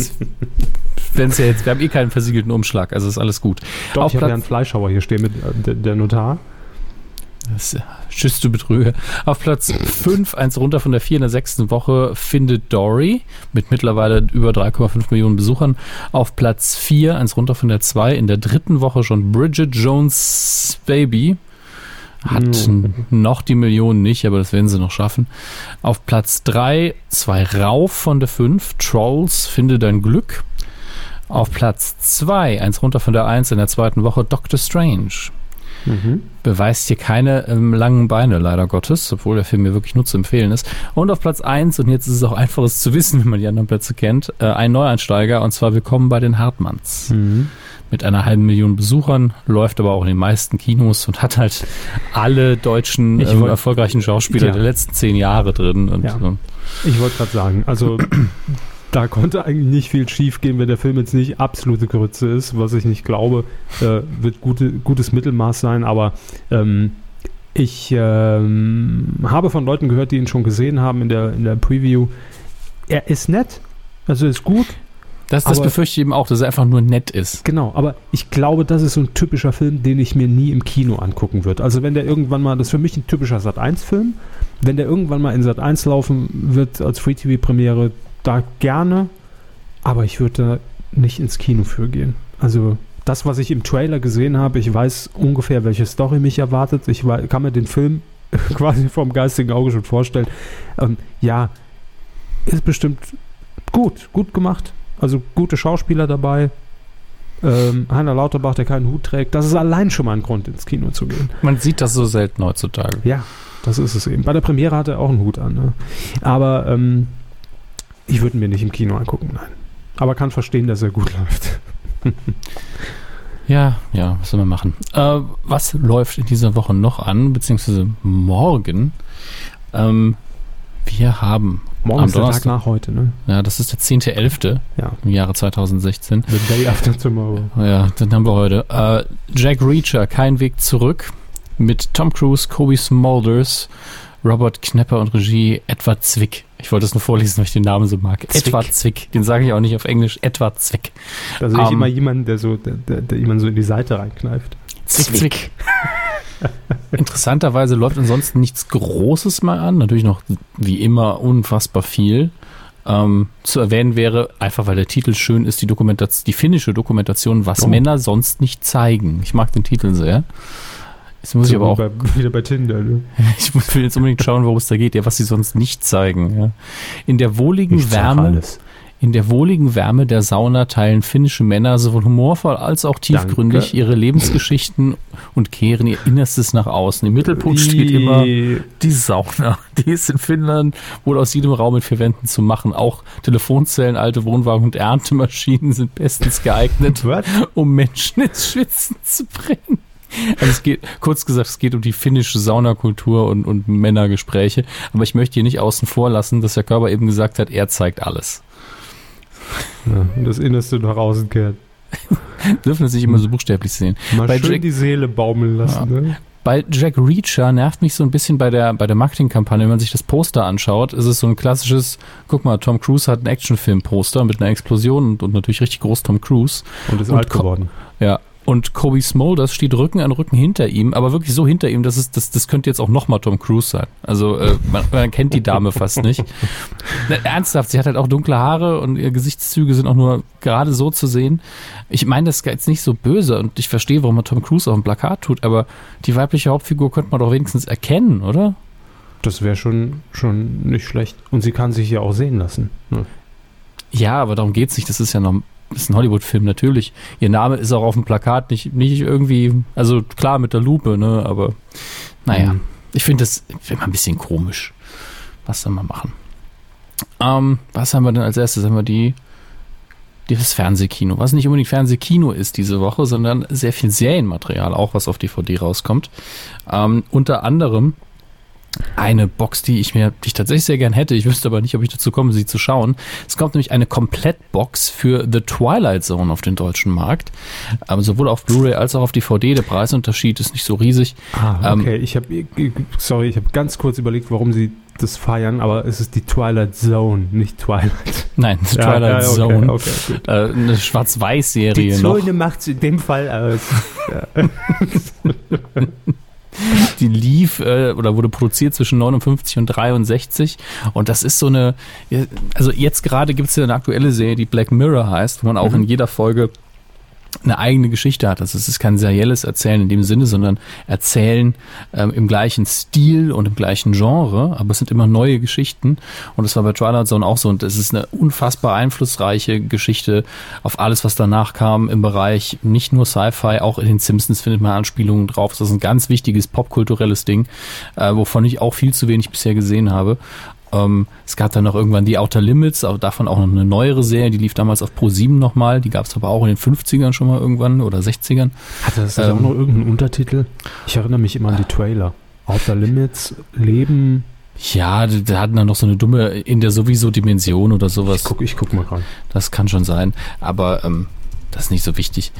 Wenn es ja jetzt, wir haben eh keinen versiegelten Umschlag, also ist alles gut. Doch, Auf ich habe ja einen Fleischhauer hier stehen mit äh, der Notar. Das, äh, Tschüss, du Betrüger. Auf Platz 5, eins runter von der 4 in der sechsten Woche, findet Dory mit mittlerweile über 3,5 Millionen Besuchern. Auf Platz 4, eins runter von der 2, in der dritten Woche schon Bridget Jones Baby. Hat Mhm. noch die Millionen nicht, aber das werden sie noch schaffen. Auf Platz 3, zwei rauf von der 5, Trolls, finde dein Glück. Auf Platz 2, eins runter von der 1 in der zweiten Woche, Doctor Strange Mhm. beweist hier keine ähm, langen Beine, leider Gottes, obwohl der Film mir wirklich nur zu empfehlen ist. Und auf Platz 1, und jetzt ist es auch einfaches zu wissen, *laughs* wenn man die anderen Plätze kennt, äh, ein Neueinsteiger, und zwar Willkommen bei den Hartmanns. Mhm. Mit einer halben Million Besuchern, läuft aber auch in den meisten Kinos und hat halt alle deutschen Ich ähm, wollt- erfolgreichen Schauspieler Ja. der letzten zehn Jahre drin. Und, Ja. ähm, Ich wollte gerade sagen, also *clears throat* da konnte eigentlich nicht viel schief gehen, wenn der Film jetzt nicht absolute Grütze ist, was ich nicht glaube, äh, wird gute, gutes Mittelmaß sein, aber ähm, ich ähm, habe von Leuten gehört, die ihn schon gesehen haben in der, in der Preview. Er ist nett, also ist gut, Das, das befürchte ich eben auch, dass er einfach nur nett ist. Genau, aber ich glaube, das ist so ein typischer Film, den ich mir nie im Kino angucken würde. Also wenn der irgendwann mal, das ist für mich ein typischer Sat1-Film, wenn der irgendwann mal in Sat1 laufen wird als Free-TV-Premiere, da gerne, aber ich würde da nicht ins Kino für gehen. Also das, was ich im Trailer gesehen habe, ich weiß ungefähr, welche Story mich erwartet. Ich kann mir den Film *laughs* quasi vom geistigen Auge schon vorstellen. Ähm, ja, ist bestimmt gut, gut gemacht. Also gute Schauspieler dabei. Ähm, Heiner Lauterbach, der keinen Hut trägt. Das ist allein schon mal ein Grund, ins Kino zu gehen. Man sieht das so selten heutzutage. Ja, das ist es eben. Bei der Premiere hat er auch einen Hut an. Ne? Aber ähm, ich würde mir nicht im Kino angucken, nein. Aber kann verstehen, dass er gut *laughs* läuft. ja, ja, was soll man machen? Äh, was läuft in dieser Woche noch an, beziehungsweise morgen? Ähm, wir haben Morgen am ist Donnerstag, der Tag nach heute, ne? Ja, das ist der 10.11. Ja. im Jahre 2016. The day after tomorrow. Ja, den haben wir heute. Äh, Jack Reacher, Kein Weg zurück mit Tom Cruise, Kobe Smulders, Robert Knepper und Regie Edward Zwick. Ich wollte das nur vorlesen, weil ich den Namen so mag. Zwick. Edward Zwick. Den sage ich auch nicht auf Englisch. Edward Zwick. Da sehe ich um, immer jemanden, der so, der, der, der jemanden so in die Seite reinkneift. Zwick, Zwick. Interessanterweise läuft ansonsten nichts Großes mal an. Natürlich noch wie immer unfassbar viel. Ähm, zu erwähnen wäre, einfach weil der Titel schön ist, die Dokumentation, die finnische Dokumentation, was oh. Männer sonst nicht zeigen. Ich mag den Titel sehr. Jetzt muss so ich aber auch. Bei, wieder bei Tinder, ne? *laughs* ich will jetzt unbedingt schauen, worum es da geht, ja, was sie sonst nicht zeigen. Ja. In der wohligen ich Wärme. In der wohligen Wärme der Sauna teilen finnische Männer sowohl humorvoll als auch tiefgründig Danke. ihre Lebensgeschichten und kehren ihr Innerstes nach außen. Im Mittelpunkt steht immer die Sauna. *laughs* Die ist in Finnland wohl aus jedem Raum mit vier Wänden zu machen. Auch Telefonzellen, alte Wohnwagen und Erntemaschinen sind bestens geeignet, um Menschen ins Schwitzen zu bringen. Also es geht, kurz gesagt, es geht um die finnische Saunakultur und, und Männergespräche. Aber ich möchte hier nicht außen vor lassen, dass der Körper eben gesagt hat, er zeigt alles. Ja, und das Innerste nach außen kehrt. *laughs* Dürfen es nicht immer so buchstäblich sehen. Mal bei schön Jack, die Seele baumeln lassen. Ja. Ne? Bei Jack Reacher nervt mich so ein bisschen bei der, bei der Marketingkampagne, wenn man sich das Poster anschaut, ist es so ein klassisches, guck mal, Tom Cruise hat ein Actionfilm-Poster mit einer Explosion und, und, natürlich richtig groß Tom Cruise. Und ist und alt geworden. Ja, und Kobe Smulders steht Rücken an Rücken hinter ihm, aber wirklich so hinter ihm, dass es, das, das könnte jetzt auch nochmal Tom Cruise sein. Also äh, man, man kennt die Dame fast nicht. *laughs* Na, ernsthaft, sie hat halt auch dunkle Haare und ihre Gesichtszüge sind auch nur gerade so zu sehen. Ich meine, das ist jetzt nicht so böse und ich verstehe, warum man Tom Cruise auf dem Plakat tut, aber die weibliche Hauptfigur könnte man doch wenigstens erkennen, oder? Das wäre schon, schon nicht schlecht. Und sie kann sich ja auch sehen lassen. Ne? Ja, aber darum geht's nicht. Das ist ja noch ist ein Hollywood-Film natürlich. Ihr Name ist auch auf dem Plakat nicht, nicht irgendwie, also klar mit der Lupe, ne, aber naja, mhm. ich finde das immer ein bisschen komisch. Was soll man machen? Ähm, was haben wir denn als erstes? Haben wir die, das Fernsehkino, was nicht unbedingt Fernsehkino ist diese Woche, sondern sehr viel Serienmaterial, auch was auf DVD rauskommt. Ähm, unter anderem eine Box, die ich mir, die ich tatsächlich sehr gern hätte. Ich wüsste aber nicht, ob ich dazu komme, sie zu schauen. Es kommt nämlich eine Komplettbox für The Twilight Zone auf den deutschen Markt. Aber sowohl auf Blu-ray als auch auf DVD. Der Preisunterschied ist nicht so riesig. Ah, ähm, okay. Ähm, ich habe, sorry, ich habe ganz kurz überlegt, warum sie das feiern, aber es ist die Twilight Zone, nicht Twilight. Nein, *laughs* die Twilight ja, okay, Zone. Okay, äh, eine Schwarz-Weiß-Serie. Die Zone macht es in dem Fall aus. *laughs* *laughs* die lief äh, oder wurde produziert zwischen 59 und 63 und das ist so eine, also jetzt gerade gibt es ja eine aktuelle Serie, die Black Mirror heißt, wo man auch mhm. in jeder Folge eine eigene Geschichte hat. Also es ist kein serielles Erzählen in dem Sinne, sondern Erzählen ähm, im gleichen Stil und im gleichen Genre, aber es sind immer neue Geschichten und das war bei Twilight Zone auch so und es ist eine unfassbar einflussreiche Geschichte auf alles, was danach kam im Bereich nicht nur Sci-Fi, auch in den Simpsons findet man Anspielungen drauf. Das ist ein ganz wichtiges popkulturelles Ding, äh, wovon ich auch viel zu wenig bisher gesehen habe ähm, es gab dann noch irgendwann die Outer Limits, aber davon auch noch eine neuere Serie, die lief damals auf Pro 7 nochmal. Die gab es aber auch in den 50ern schon mal irgendwann oder 60ern. Hatte das ähm, auch noch irgendeinen Untertitel? Ich erinnere mich immer an die Trailer. Outer Limits, Leben. Ja, da hatten dann noch so eine dumme in der sowieso Dimension oder sowas. Ich guck, ich guck mal rein. Das kann schon sein, aber ähm, das ist nicht so wichtig.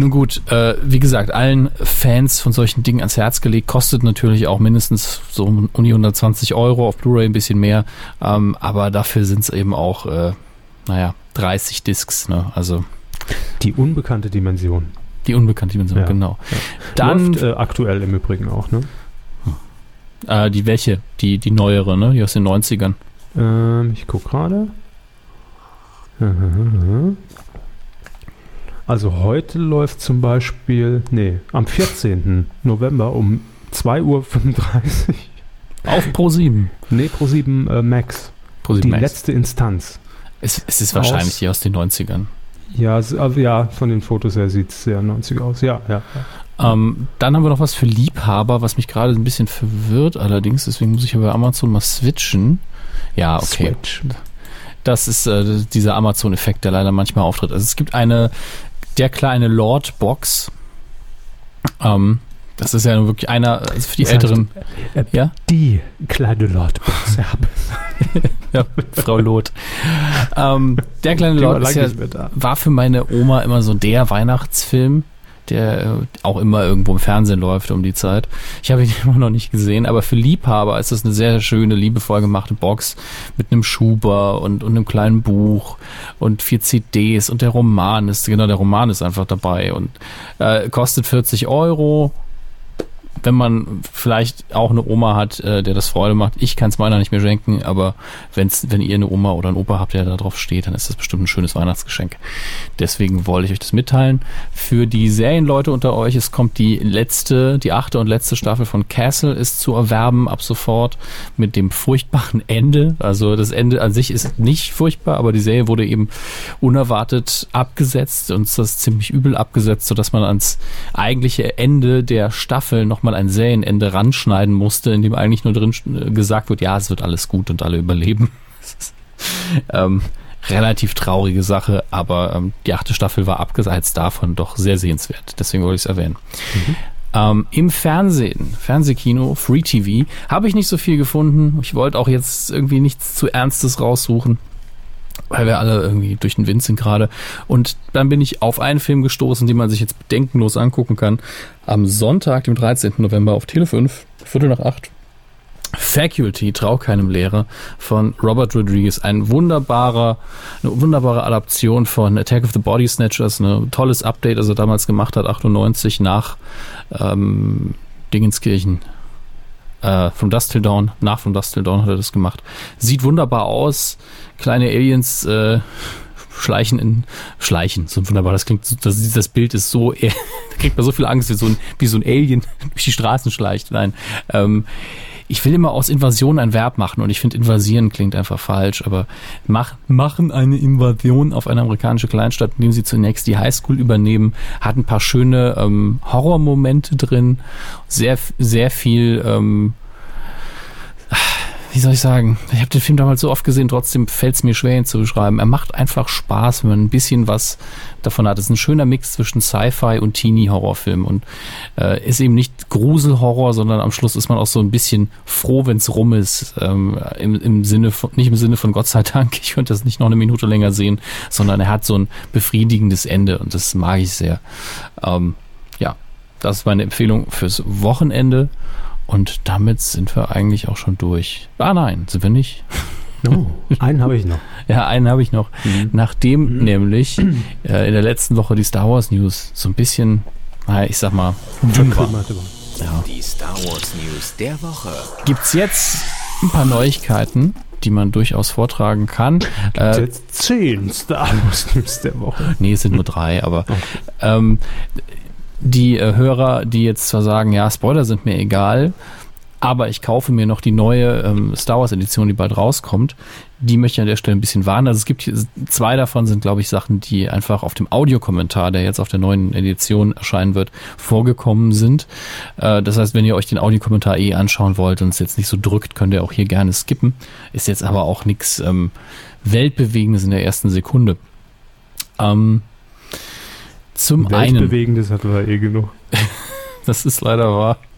Nun gut, äh, wie gesagt, allen Fans von solchen Dingen ans Herz gelegt, kostet natürlich auch mindestens so um die 120 Euro, auf Blu-ray ein bisschen mehr, ähm, aber dafür sind es eben auch äh, naja, 30 Discs, ne? Also. Die unbekannte Dimension. Die unbekannte Dimension, ja. genau. Ja. Dann Läuft, äh, aktuell im Übrigen auch, ne? Äh, die welche? Die, die neuere, ne? Die aus den 90ern. Ähm, ich guck gerade. Also heute läuft zum Beispiel, nee, am 14. November um 2.35 Uhr. Auf Pro 7. Nee, Pro 7 äh, Max. Pro 7 die Max. letzte Instanz. Es, es ist wahrscheinlich aus, die aus den 90ern. Ja, also, ja, von den Fotos her sieht es sehr 90 aus. Ja, ja. ja. Ähm, dann haben wir noch was für Liebhaber, was mich gerade ein bisschen verwirrt allerdings. Deswegen muss ich aber Amazon mal switchen. Ja, okay. Switch. Das ist äh, dieser Amazon-Effekt, der leider manchmal auftritt. Also es gibt eine, der kleine Lord-Box. Ähm, das ist ja wirklich einer also für die das Älteren. Heißt, äh, ja? Die kleine Lord-Box. *laughs* ja, Frau Lot. ähm, der kleine Lord ja, war für meine Oma immer so der Weihnachtsfilm der äh, auch immer irgendwo im Fernsehen läuft um die Zeit. Ich habe ihn *laughs* immer noch nicht gesehen, aber für Liebhaber ist das eine sehr schöne, liebevoll gemachte Box mit einem Schuber und, und einem kleinen Buch und vier CDs und der Roman ist, genau, der Roman ist einfach dabei und äh, kostet 40 Euro wenn man vielleicht auch eine Oma hat, äh, der das Freude macht. Ich kann es meiner nicht mehr schenken, aber wenn's, wenn ihr eine Oma oder einen Opa habt, der da drauf steht, dann ist das bestimmt ein schönes Weihnachtsgeschenk. Deswegen wollte ich euch das mitteilen. Für die Serienleute unter euch, es kommt die letzte, die achte und letzte Staffel von Castle ist zu erwerben ab sofort mit dem furchtbaren Ende. Also das Ende an sich ist nicht furchtbar, aber die Serie wurde eben unerwartet abgesetzt und das ziemlich übel abgesetzt, sodass man ans eigentliche Ende der Staffel nochmal mal ein Serienende ranschneiden musste, in dem eigentlich nur drin äh, gesagt wird, ja, es wird alles gut und alle überleben. *laughs* ähm, relativ traurige Sache, aber ähm, die achte Staffel war abgeseits davon doch sehr sehenswert. Deswegen wollte ich es erwähnen. Mhm. Ähm, Im Fernsehen, Fernsehkino, Free TV, habe ich nicht so viel gefunden. Ich wollte auch jetzt irgendwie nichts zu Ernstes raussuchen weil wir alle irgendwie durch den Wind sind gerade. Und dann bin ich auf einen Film gestoßen, den man sich jetzt bedenkenlos angucken kann. Am Sonntag, dem 13. November auf Tele 5, Viertel nach acht. Faculty, Trau keinem Lehrer von Robert Rodriguez. Ein wunderbarer, eine wunderbare Adaption von Attack of the Body Snatchers. Ein tolles Update, das er damals gemacht hat, 98 nach ähm, Dingenskirchen. Äh, From Dust Till Dawn, nach From Dust Till Dawn hat er das gemacht. Sieht wunderbar aus kleine Aliens äh, schleichen in schleichen. So wunderbar. Das klingt, das, das Bild ist so, *laughs* da kriegt man so viel Angst, wie so ein, wie so ein Alien *laughs* durch die Straßen schleicht. Nein. Ähm, ich will immer aus Invasion ein Verb machen und ich finde invasieren klingt einfach falsch, aber mach, machen eine Invasion auf eine amerikanische Kleinstadt, indem sie zunächst die Highschool übernehmen, hat ein paar schöne ähm, Horrormomente drin, sehr, sehr viel ähm, wie soll ich sagen, ich habe den Film damals so oft gesehen, trotzdem fällt es mir schwer, ihn zu beschreiben. Er macht einfach Spaß, wenn man ein bisschen was davon hat. Es ist ein schöner Mix zwischen Sci-Fi und Teenie-Horrorfilm und äh, ist eben nicht Gruselhorror, sondern am Schluss ist man auch so ein bisschen froh, wenn es rum ist. Ähm, im, Im Sinne von, nicht im Sinne von Gott sei Dank, *laughs* ich könnte das nicht noch eine Minute länger sehen, sondern er hat so ein befriedigendes Ende und das mag ich sehr. Ähm, ja, das ist meine Empfehlung fürs Wochenende. Und damit sind wir eigentlich auch schon durch. Ah nein, sind wir nicht. *laughs* Oh, einen habe ich noch. *laughs* Ja, einen habe ich noch. Mhm. Nachdem mhm. nämlich äh, in der letzten Woche die Star Wars News so ein bisschen, naja, ich sag mal, dünn war. Ja. Die Star Wars News der Woche. Gibt es jetzt ein paar Neuigkeiten, die man durchaus vortragen kann. Gibt äh, jetzt zehn Star Wars News der Woche? Nee, es sind nur drei, aber okay. ähm, die äh, Hörer, die jetzt zwar sagen, ja, Spoiler sind mir egal, aber ich kaufe mir noch die neue ähm, Star Wars Edition, die bald rauskommt. Die möchte ich an der Stelle ein bisschen warnen. Also es gibt hier, zwei davon sind, glaube ich, Sachen, die einfach auf dem Audiokommentar, der jetzt auf der neuen Edition erscheinen wird, vorgekommen sind. Äh, das heißt, wenn ihr euch den Audiokommentar eh anschauen wollt und es jetzt nicht so drückt, könnt ihr auch hier gerne skippen. Ist jetzt aber auch nichts ähm, Weltbewegendes in der ersten Sekunde. Ähm, zum einen. Weltbewegendes hat er eh genug. *laughs* das ist leider wahr. *laughs*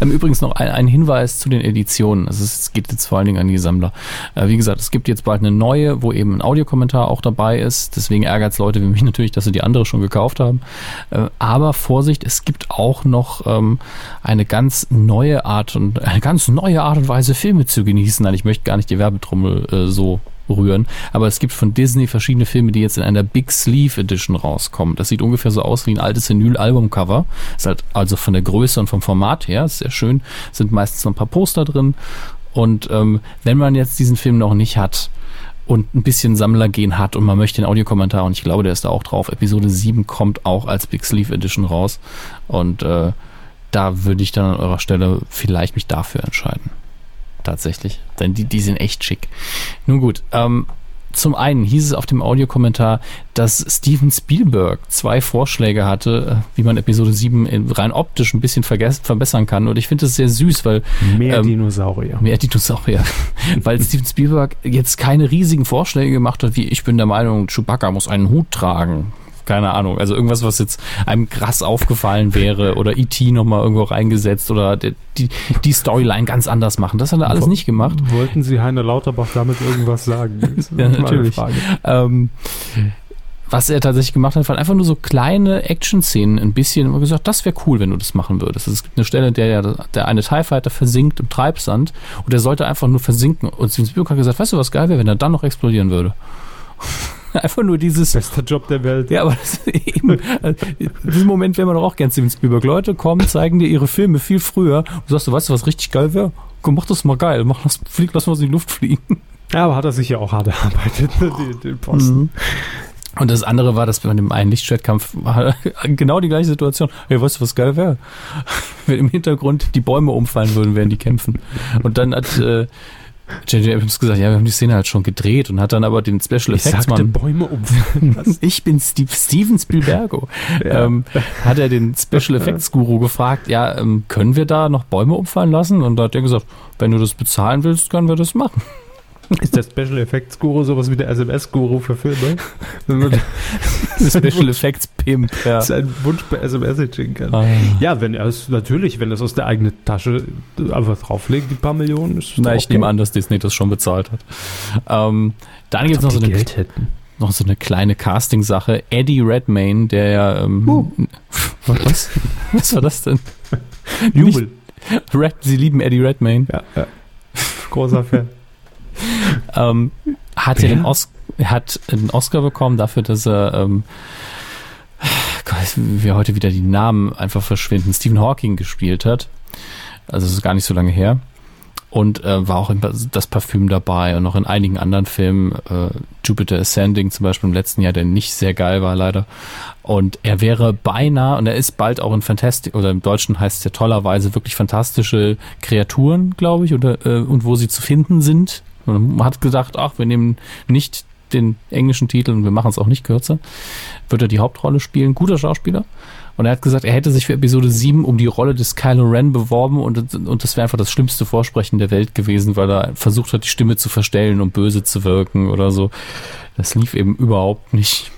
Ähm, übrigens noch ein, ein, Hinweis zu den Editionen. Also es geht jetzt vor allen Dingen an die Sammler. Äh, wie gesagt, es gibt jetzt bald eine neue, wo eben ein Audiokommentar auch dabei ist. Deswegen ärgert es Leute wie mich *laughs* natürlich, dass sie die andere schon gekauft haben. Äh, aber Vorsicht, es gibt auch noch ähm, eine ganz neue Art und eine ganz neue Art und Weise, Filme zu genießen. Nein, ich möchte gar nicht die Werbetrommel äh, so rühren. Aber es gibt von Disney verschiedene Filme, die jetzt in einer Big Sleeve Edition rauskommen. Das sieht ungefähr so aus wie ein altes Vinyl-Albumcover. Ist halt also von der Größe und vom Format her ist sehr schön. Sind meistens noch ein paar Poster drin. Und ähm, wenn man jetzt diesen Film noch nicht hat, und ein bisschen Sammlergehen hat und man möchte den Audiokommentar und ich glaube, der ist da auch drauf. Episode 7 kommt auch als Big Sleeve Edition raus und äh, da würde ich dann an eurer Stelle vielleicht mich dafür entscheiden. Tatsächlich. Denn die, die sind echt schick. Nun gut, ähm, zum einen hieß es auf dem Audiokommentar, dass Steven Spielberg zwei Vorschläge hatte, äh, wie man Episode 7 rein optisch ein bisschen verbessern kann. Und ich finde das sehr süß, weil. Mehr ähm, Dinosaurier. Mehr Dinosaurier. *laughs* weil Steven Spielberg jetzt keine riesigen Vorschläge gemacht hat, wie ich bin der Meinung, Chewbacca muss einen Hut tragen keine Ahnung. Also irgendwas, was jetzt einem krass aufgefallen wäre oder E.T. nochmal irgendwo reingesetzt oder die, die Storyline ganz anders machen. Das hat er alles nicht gemacht. Wollten Sie Heine Lauterbach damit irgendwas sagen? *laughs* ja, natürlich. Ähm, was er tatsächlich gemacht hat, waren einfach nur so kleine Action-Szenen ein bisschen und gesagt, das wäre cool, wenn du das machen würdest. Es gibt eine Stelle, in der der eine TIE Fighter versinkt im Treibsand und er sollte einfach nur versinken. Und Steven Spielberg hat gesagt, weißt du, was geil wäre, wenn er dann noch explodieren würde. *laughs* Einfach nur dieses. Bester Job der Welt. Ja, aber das ist eben, also, in diesem Moment wäre man doch auch gern Steven Spielberg. Leute kommen, zeigen dir ihre Filme viel früher. Du sagst, du weißt du, was richtig geil wäre? Komm, mach das mal geil. Mach das, flieg, lass mal in die Luft fliegen. Ja, aber hat er sich ja auch hart erarbeitet, ne, den, den Posten. Mhm. Und das andere war, dass bei dem einen Lichtschwertkampf *laughs* genau die gleiche Situation. Hey, weißt du, was geil wäre? *laughs* Wenn im Hintergrund die Bäume umfallen würden, während die kämpfen. Und dann hat äh, J.J. Abrams gesagt, ja, wir haben die Szene halt schon gedreht und hat dann aber den Special Effects Mann. Bäume um. *laughs* ich bin Steve, Steven Spielbergo. Ja. Ähm, hat er den Special *laughs* Effects Guru gefragt, ja, ähm, können wir da noch Bäume umfallen lassen? Und da hat er gesagt, wenn du das bezahlen willst, können wir das machen. Ist der Special Effects Guru sowas wie der SMS Guru für Filme? *laughs* *laughs* Special Effects Pimp, ja. Sein Wunsch bei SMS schicken kann. Ah. Ja, wenn er es natürlich, wenn er es aus der eigenen Tasche einfach drauflegt, die paar Millionen. Ist Na, ich okay. nehme an, dass Disney das schon bezahlt hat. Ähm, dann gibt es noch so eine Geld hätten noch so eine kleine Casting-Sache. Eddie Redmayne, der ja. Ähm, uh. was? *laughs* Was war das denn? Jubel. Red, Sie lieben Eddie Redmayne. Ja, ja. Großer Fan *laughs* ähm, hat ja den Os hat einen Oscar bekommen dafür, dass er ähm, Gott, wie heute wieder die Namen einfach verschwinden, Stephen Hawking gespielt hat. Also es ist gar nicht so lange her. Und äh, war auch in das Parfüm dabei und noch in einigen anderen Filmen, äh, Jupiter Ascending zum Beispiel im letzten Jahr, der nicht sehr geil war leider. Und er wäre beinahe, und er ist bald auch in Fantastic, oder im Deutschen heißt es ja tollerweise wirklich fantastische Kreaturen, glaube ich, oder äh, und wo sie zu finden sind, man hat gedacht, ach, wir nehmen nicht den englischen Titel und wir machen es auch nicht kürzer. Wird er die Hauptrolle spielen? Guter Schauspieler. Und er hat gesagt, er hätte sich für Episode 7 um die Rolle des Kylo Ren beworben und, und das wäre einfach das schlimmste Vorsprechen der Welt gewesen, weil er versucht hat, die Stimme zu verstellen, um böse zu wirken oder so. Das lief eben überhaupt nicht.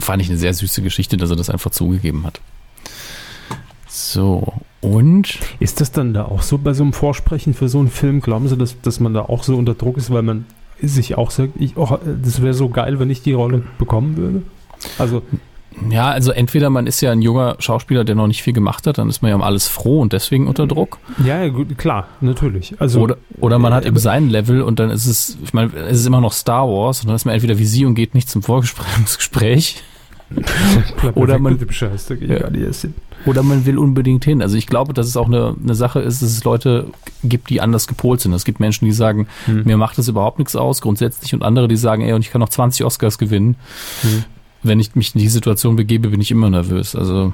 Fand ich eine sehr süße Geschichte, dass er das einfach zugegeben hat. So, und? Ist das dann da auch so bei so einem Vorsprechen für so einen Film? Glauben Sie, dass, dass man da auch so unter Druck ist, weil man sich auch sagt, ich, oh, das wäre so geil, wenn ich die Rolle bekommen würde? Also. Ja, also entweder man ist ja ein junger Schauspieler, der noch nicht viel gemacht hat, dann ist man ja um alles froh und deswegen unter Druck. Ja, gut, klar, natürlich. Also, oder, oder man hat eben sein Level und dann ist es, ich meine, es ist immer noch Star Wars und dann ist man entweder wie sie und geht nicht zum Vorgespräch. *laughs* oder man, ja. Oder man will unbedingt hin. Also ich glaube, dass es auch eine, eine Sache ist, dass es Leute gibt, die anders gepolt sind. Es gibt Menschen, die sagen, hm. mir macht das überhaupt nichts aus, grundsätzlich, und andere, die sagen, ey, und ich kann noch 20 Oscars gewinnen. Hm. Wenn ich mich in die Situation begebe, bin ich immer nervös. Also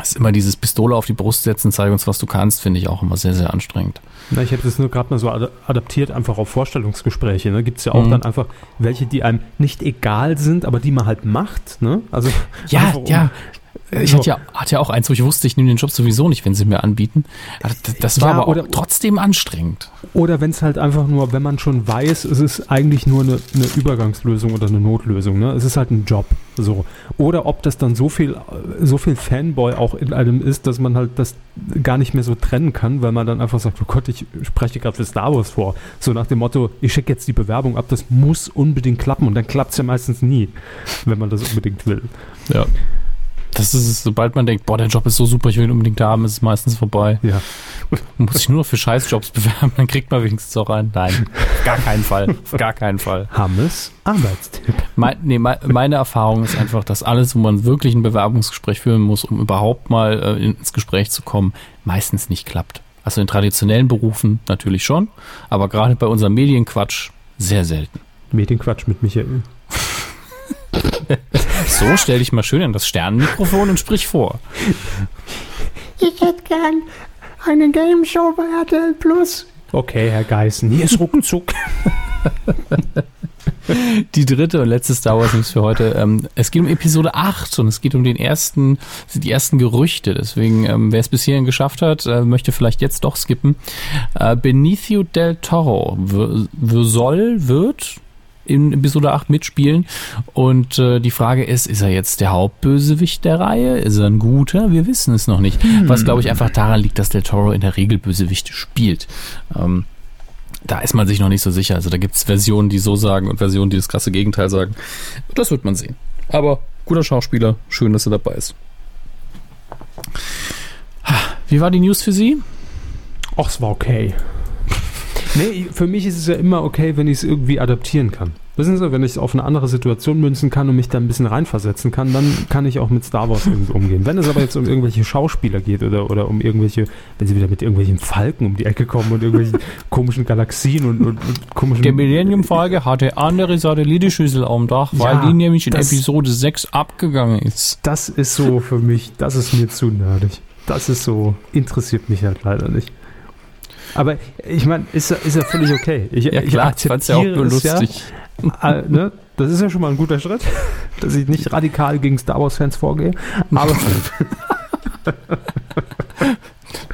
ist immer dieses Pistole auf die Brust setzen, zeig uns, was du kannst, finde ich auch immer sehr, sehr anstrengend. Na, ich habe das nur gerade mal so adaptiert, einfach auf Vorstellungsgespräche. Ne? Gibt es ja auch mhm. dann einfach welche, die einem nicht egal sind, aber die man halt macht. Ne? Also ja, ja. Ich hatte, ja, hatte ja auch eins, wo ich wusste, ich nehme den Job sowieso nicht, wenn sie mir anbieten. Das, das war ja, aber oder, trotzdem anstrengend. Oder wenn es halt einfach nur, wenn man schon weiß, es ist eigentlich nur eine, eine Übergangslösung oder eine Notlösung. Ne? Es ist halt ein Job. So. Oder ob das dann so viel, so viel Fanboy auch in einem ist, dass man halt das gar nicht mehr so trennen kann, weil man dann einfach sagt, oh Gott, ich spreche gerade für Star Wars vor. So nach dem Motto, ich schicke jetzt die Bewerbung ab, das muss unbedingt klappen und dann klappt es ja meistens nie, wenn man das unbedingt will. Ja. Das ist es, sobald man denkt, boah, der Job ist so super, ich will ihn unbedingt haben, ist es meistens vorbei. Ja. Man muss sich nur noch für Scheißjobs bewerben, dann kriegt man wenigstens auch rein. Nein, gar keinen Fall. Gar keinen Fall. Hammes Arbeitstipp. Mein, nee, meine Erfahrung ist einfach, dass alles, wo man wirklich ein Bewerbungsgespräch führen muss, um überhaupt mal äh, ins Gespräch zu kommen, meistens nicht klappt. Also in traditionellen Berufen natürlich schon, aber gerade bei unserem Medienquatsch sehr selten. Medienquatsch mit Michael. So, stell dich mal schön an das Sternenmikrofon und sprich vor. Ich hätte gern eine Game Show bei RTL Plus. Okay, Herr Geißen, hier ist ruckzuck. Die dritte und letzte Star Wars News für heute. Ähm, es geht um Episode 8 und es geht um den ersten, die ersten Gerüchte. Deswegen, ähm, wer es bis hierhin geschafft hat, äh, möchte vielleicht jetzt doch skippen. Äh, Benicio del Toro soll, wird in Episode 8 mitspielen. Und äh, die Frage ist, ist er jetzt der Hauptbösewicht der Reihe? Ist er ein guter? Wir wissen es noch nicht. Hm. Was, glaube ich, einfach daran liegt, dass Del Toro in der Regel Bösewichte spielt. Ähm, da ist man sich noch nicht so sicher. Also da gibt es Versionen, die so sagen und Versionen, die das krasse Gegenteil sagen. Das wird man sehen. Aber guter Schauspieler, schön, dass er dabei ist. Wie war die News für Sie? Ach, es war okay. Nee, für mich ist es ja immer okay, wenn ich es irgendwie adaptieren kann. Wissen Sie, wenn ich es auf eine andere Situation münzen kann und mich da ein bisschen reinversetzen kann, dann kann ich auch mit Star Wars irgendwie umgehen. Wenn es aber jetzt um irgendwelche Schauspieler geht oder, oder um irgendwelche, wenn sie wieder mit irgendwelchen Falken um die Ecke kommen und irgendwelchen *laughs* komischen Galaxien und, und, und komischen. Der Millennium-Folge hatte andere Satellitenschüssel am Dach, weil ja, die nämlich in das, Episode 6 abgegangen ist. Das ist so für mich, das ist mir zu nerdig. Das ist so, interessiert mich halt leider nicht. Aber ich meine, ist, ist ja völlig okay. Ich, ja klar, ich, fand es ja auch nur lustig. Ja, äh, ne? Das ist ja schon mal ein guter Schritt, *laughs* dass ich nicht radikal gegen Star Wars-Fans vorgehe. Aber. *laughs*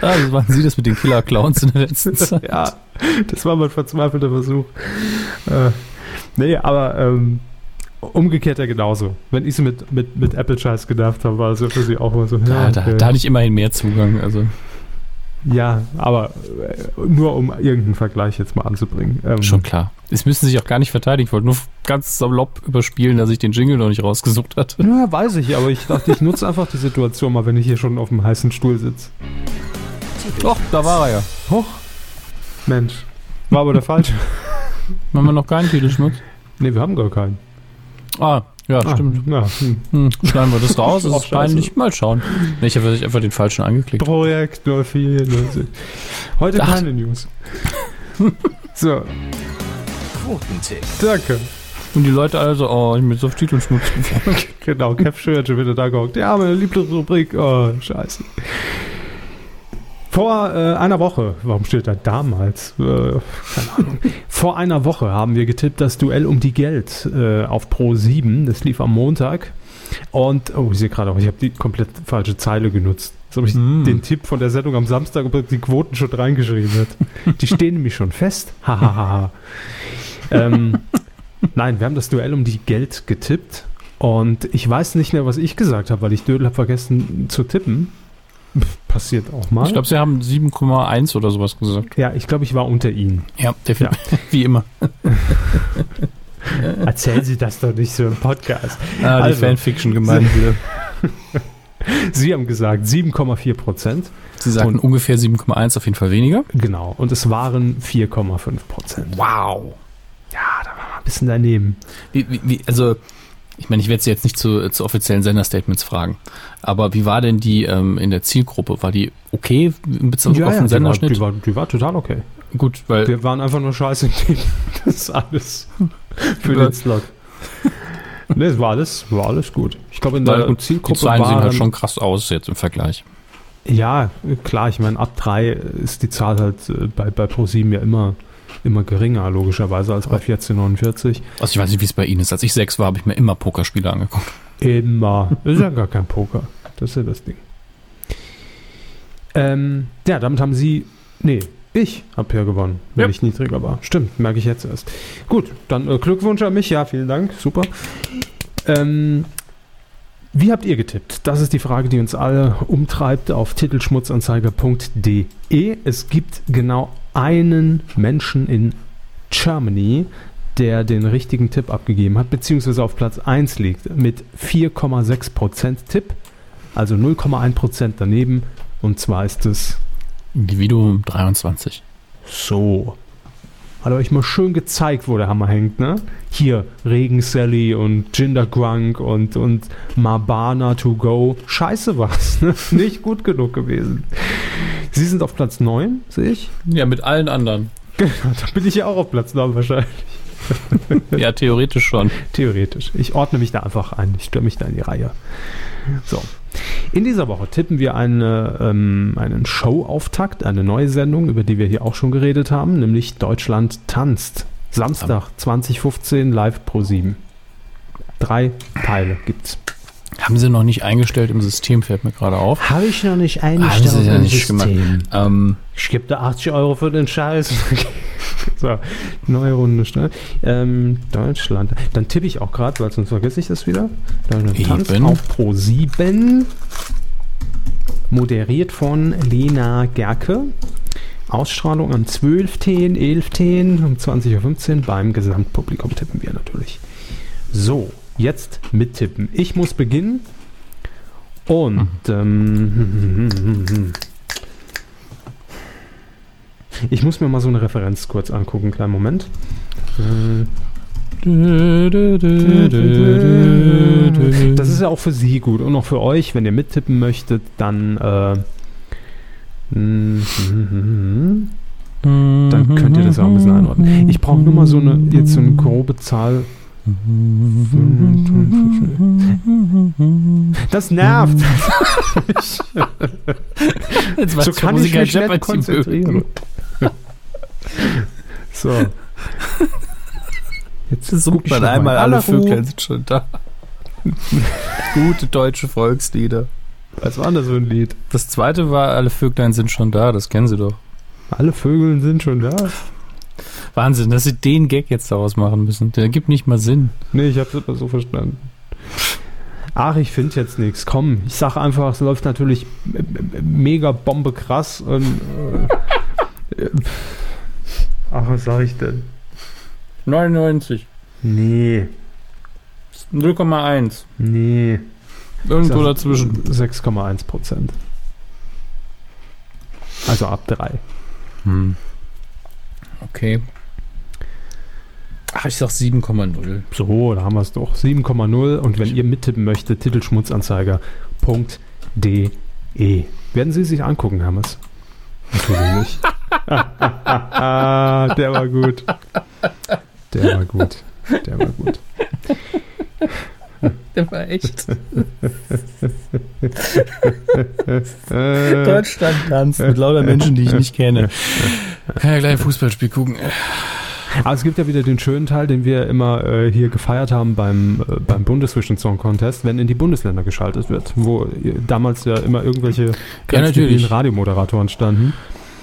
Das waren Sie das mit den Killer-Clowns in der letzten *laughs* Zeit. ja, das war mein verzweifelter Versuch. Äh, nee, aber ähm, umgekehrt ja genauso. Wenn ich sie mit, mit, mit Apple-Scheiß genervt habe, war es ja für Sie auch immer so. Ja, da, okay. da hatte ich immerhin mehr Zugang. Also. Ja, aber äh, nur um irgendeinen Vergleich jetzt mal anzubringen. Ähm, Schon klar. Es müssen sich auch gar nicht verteidigen. Ich wollte nur ganz salopp überspielen, dass ich den Jingle noch nicht rausgesucht hatte. Ja, weiß ich, aber ich dachte, ich nutze einfach die Situation mal, wenn ich hier schon auf dem heißen Stuhl sitze. Doch, da war er ja. Hoch. Mensch. War aber der falsche. haben wir noch keinen Titelschmutz? Nee, wir haben gar keinen. Ah, ja, ah, stimmt. Ja, hm. Hm, schneiden wir das raus? Das ist peinlich. Mal schauen. Ich habe einfach den falschen angeklickt. Projekt 0406. Heute Ach. keine News. so. Danke. Und die Leute alle so, oh, ich bin so auf Titelschmutz *laughs* Genau, Kev Schön hat schon wieder da gehockt. Ja, meine Lieblingsrubrik. Oh, scheiße. Vor äh, einer Woche, warum steht da damals? Äh, keine Ahnung. *laughs* Vor einer Woche haben wir getippt das Duell um die Geld äh, auf Pro 7. Das lief am Montag. Und, oh, ich sehe gerade auch, ich habe die komplett falsche Zeile genutzt. Jetzt habe ich mm. den Tipp von der Sendung am Samstag, ob die Quoten schon reingeschrieben hat. *laughs* Die stehen nämlich schon fest. Hahaha. ähm, nein, wir haben das Duell um die Geld getippt. Und ich weiß nicht mehr, was ich gesagt habe, weil ich Dödel habe vergessen zu tippen. Passiert auch mal. Ich glaube, sie haben 7,1 oder sowas gesagt. Ja, ich glaube, ich war unter ihnen. Ja, definitiv. Ja. *laughs* Wie immer. *laughs* Erzählen Sie das doch nicht so im Podcast. Ah, die also, Fanfiction-Gemeinde. *laughs* Sie haben gesagt 7,4 Prozent. Sie sagten und ungefähr 7,1, auf jeden Fall weniger. Genau, und es waren 4,5 Prozent. Wow. Ja, da war man ein bisschen daneben. Wie, wie, also, ich meine, ich werde Sie jetzt nicht zu, zu offiziellen Senderstatements fragen, aber wie war denn die ähm, in der Zielgruppe? War die okay in Bezug ja, auf den ja, Senderschnitt? Die war, die, war, die war total okay. Gut, weil. Wir waren einfach nur scheiße. *laughs* Das ist alles *laughs* für den Slot. ne, es war alles, war alles gut. Ich glaube, in der weil Zielgruppe. Die Zahlen sehen halt schon krass aus jetzt im Vergleich. Ja, klar, ich meine, ab 3 ist die Zahl halt äh, bei, bei Pro7 ja immer immer geringer, logischerweise, als bei 1449. Also ich weiß nicht, wie es bei Ihnen ist. Als ich sechs war, habe ich mir immer Pokerspiele angeguckt. Immer. *laughs* Das ist ja gar kein Poker. Das ist ja das Ding. Ähm, ja, damit haben Sie. Nee, ich habe ja gewonnen, wenn ja. ich niedriger war. Stimmt, merke ich jetzt erst. Gut, dann äh, Glückwunsch an mich. Ja, vielen Dank. Super. Ähm, wie habt ihr getippt? Das ist die Frage, die uns alle umtreibt auf titelschmutzanzeiger.de. Es gibt genau einen Menschen in Germany, der den richtigen Tipp abgegeben hat, beziehungsweise auf Platz 1 liegt mit 4,6% Tipp. Also 0,1% daneben. Und zwar ist es Individuum 23. so. Hat euch mal schön gezeigt, wo der Hammer hängt, ne? Hier, Regen Sally und Jinder Grunk und, und Mabana to go. Scheiße war's, ne? *laughs* Nicht gut genug gewesen. Sie sind auf Platz 9, sehe ich. Ja, mit allen anderen. Genau, da bin ich ja auch auf Platz 9 wahrscheinlich. *laughs* Ja, theoretisch schon. Theoretisch. Ich ordne mich da einfach ein. Ich stelle mich da in die Reihe. So. In dieser Woche tippen wir eine, ähm, einen Show-Auftakt, eine neue Sendung, über die wir hier auch schon geredet haben, nämlich Deutschland tanzt. Samstag 2015 live pro 7. Drei Teile gibt's. Haben sie noch nicht eingestellt im System, fällt mir gerade auf. Habe ich noch nicht Haben sie ja nicht gemacht. Ähm, Ich gebe da 80 Euro für den Scheiß. *laughs* *laughs* so, neue Runde. Schnell. Ähm, Deutschland. Dann tippe ich auch gerade, weil sonst vergesse ich das wieder. Deutschland Eben. auf Pro 7. Moderiert von Lena Gerke. Ausstrahlung am 12., 11., um 20.15 Uhr beim Gesamtpublikum tippen wir natürlich. So, jetzt mittippen. Ich muss beginnen. Und ähm, *laughs* ich muss mir mal so eine Referenz kurz angucken, kleinen Moment. Das ist ja auch für Sie gut und auch für euch, wenn ihr mittippen möchtet, dann äh, dann könnt ihr das ja auch ein bisschen einordnen. Ich brauche nur mal so eine jetzt so eine grobe Zahl. Das nervt. Jetzt so kann ich kein mich nicht konzentrieren. mögen. So. Jetzt sucht man einmal, alle. Vöglein sind schon da. Gute deutsche Volkslieder. Was war denn das für ein Lied? Das zweite war, alle Vöglein sind schon da, das kennen sie doch. Alle Vögel sind schon da. Wahnsinn, dass sie den Gag jetzt daraus machen müssen. Der gibt nicht mal Sinn. Nee, ich hab's aber so verstanden. Ach, ich finde jetzt nichts. Komm, ich sag einfach, es läuft natürlich mega Bombe krass und. Äh, *laughs* ach, was sag ich denn? 99. Nee, 0,1. nee. Irgendwo Sag- dazwischen. 6,1 Prozent. Also ab 3. Hm. Okay. Ach, ich sag 7,0. So, da haben wir es doch. 7,0 und wenn ihr mittippen möchtet, titelschmutzanzeiger.de. Werden Sie sich angucken, Hermes? Natürlich nicht. *laughs* *laughs* Der war gut. Der war gut. Der war gut. Der war echt. *laughs* Deutschland tanzt mit lauter Menschen, die ich nicht kenne. Kann ja gleich ein Fußballspiel gucken. Aber es gibt ja wieder den schönen Teil, den wir immer äh, hier gefeiert haben beim, äh, beim Bundesvision Song Contest, wenn in die Bundesländer geschaltet wird, wo äh, damals ja immer irgendwelche ganz natürlich. Radiomoderatoren standen.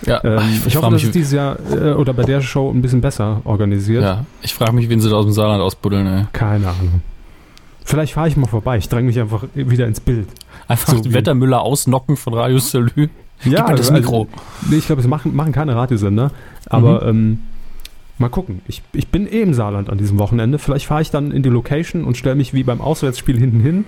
Ja, Ähm, ich, ich, hoffe, dass mich, es dieses Jahr äh, oder bei der Show ein bisschen besser organisiert. ja, ich frage mich, wen sie da aus dem Saarland ausbuddeln. Ey. Keine Ahnung. Vielleicht fahre ich mal vorbei. Ich dränge mich einfach wieder ins Bild. Einfach So Wettermüller ausnocken von Radio Salü. Ja, das also- Mikro. Nee, ich glaube, es machen, machen keine Radiosender. Aber ähm, mal gucken. Ich, ich bin eh im Saarland an diesem Wochenende. Vielleicht fahre ich dann in die Location und stelle mich wie beim Auswärtsspiel hinten hin.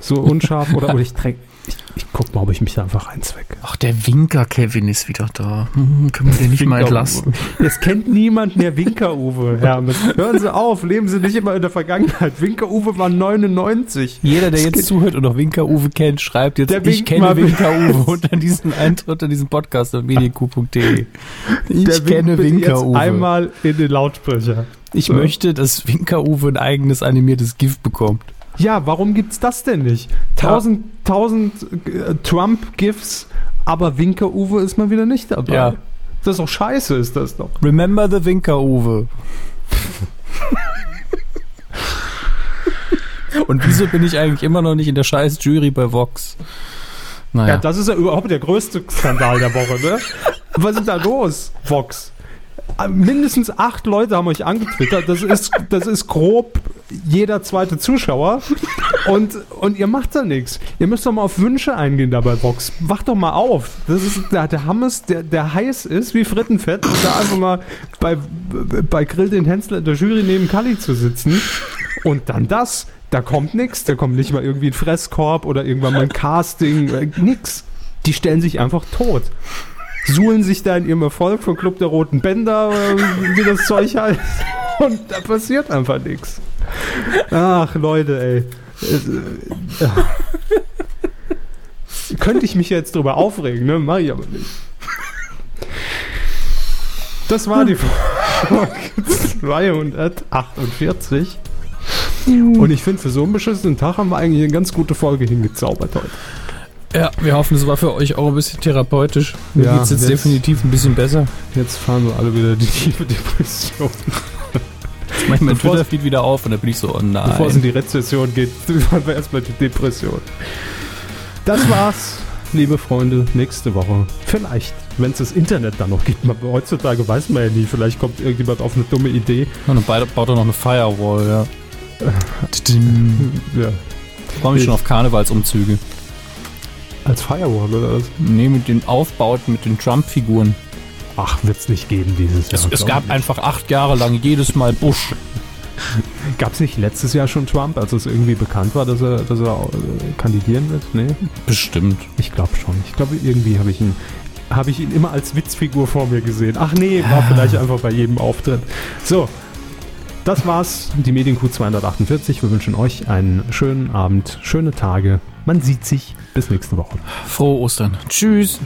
So unscharf. oder, oder ich dränge. Ich, ich guck mal, ob ich mich da einfach reinzwecke. Ach, der Winker Kevin ist wieder da. Hm, können wir den nicht mal entlassen? Es kennt niemand mehr Winker-Uwe, Hermes. Hören Sie auf, leben Sie nicht immer in der Vergangenheit. Winker-Uwe war 99. Jeder, der jetzt zuhört und noch Winker Uwe kennt, schreibt jetzt, Der ich kenne Winker Uwe *laughs* unter diesen Eintritt, unter diesem Podcast auf medienq.de. Ich Der kenne Winker Uwe. einmal in den Lautsprecher. ich so. möchte, dass Winker Uwe ein eigenes animiertes GIF bekommt. Ja, warum gibt's das denn nicht? Tausend, tausend äh, Trump-Gifs, aber Winker-Uwe ist mal wieder nicht dabei. Ja. Das ist doch scheiße, ist das doch. Remember the Winker Uwe. Und wieso bin ich eigentlich immer noch nicht in der scheiß Jury bei Vox? Ja, Naja. das ist ja überhaupt der größte Skandal der Woche, ne? Was ist da los, Vox? Äh, Mindestens acht Leute haben euch angetwittert. Das ist, das ist grob jeder zweite Zuschauer. Und, und ihr macht da nichts. Ihr müsst doch mal auf Wünsche eingehen da bei Vox. Wacht doch mal auf. Das ist der, der Hammes, der, der heiß ist wie Frittenfett. Da einfach mal bei, bei Grill den Hensler in der Jury neben Kali zu sitzen. Und dann das, da kommt nichts, da kommt nicht mal irgendwie ein Fresskorb oder irgendwann mal ein Casting, äh, nix. Die stellen sich einfach tot. Suhlen sich da in ihrem Erfolg von Club der Roten Bänder, äh, wie das Zeug heißt. Und da passiert einfach nichts. Ach, Leute, ey. Äh, ja. Könnte ich mich jetzt drüber aufregen, ne? Mach ich aber nicht. Das war die Folge 248. Und ich finde, für so einen beschissenen Tag haben wir eigentlich eine ganz gute Folge hingezaubert heute. Ja, wir hoffen, es war für euch auch ein bisschen therapeutisch. Mir Ja, geht's jetzt jetzt- definitiv ein bisschen besser. Jetzt fahren wir alle wieder die tiefe Depression. Jetzt mach ich mein Twitter-Feed wieder auf und dann bin ich so, oh nein. Bevor es in die Rezession geht, *laughs* fahren wir erstmal die Depression. Das war's, liebe Freunde. Nächste Woche. Vielleicht, wenn es das Internet dann noch gibt. Man, heutzutage weiß man ja nie. Vielleicht kommt irgendjemand auf eine dumme Idee. Und dann baut er noch eine Firewall, ja. *laughs* Ja. Ich freue mich schon auf Karnevalsumzüge. Als Firewall oder was? Nee, mit den Aufbauten, mit den Trump-Figuren. Ach, wird's nicht geben dieses Jahr. Es, es gab einfach acht Jahre lang jedes Mal Bush. *laughs* Gab es nicht letztes Jahr schon Trump, als es irgendwie bekannt war, dass er, dass er äh, kandidieren wird? Nee, Bestimmt. ich glaube schon. Ich glaube, irgendwie habe ich ihn habe ich ihn immer als Witzfigur vor mir gesehen. Ach nee, war vielleicht einfach bei jedem Auftritt. So, das war's, die Medienkuh 248. Wir wünschen euch einen schönen Abend, schöne Tage. Man sieht sich. Bis nächste Woche. Frohe Ostern. Tschüss.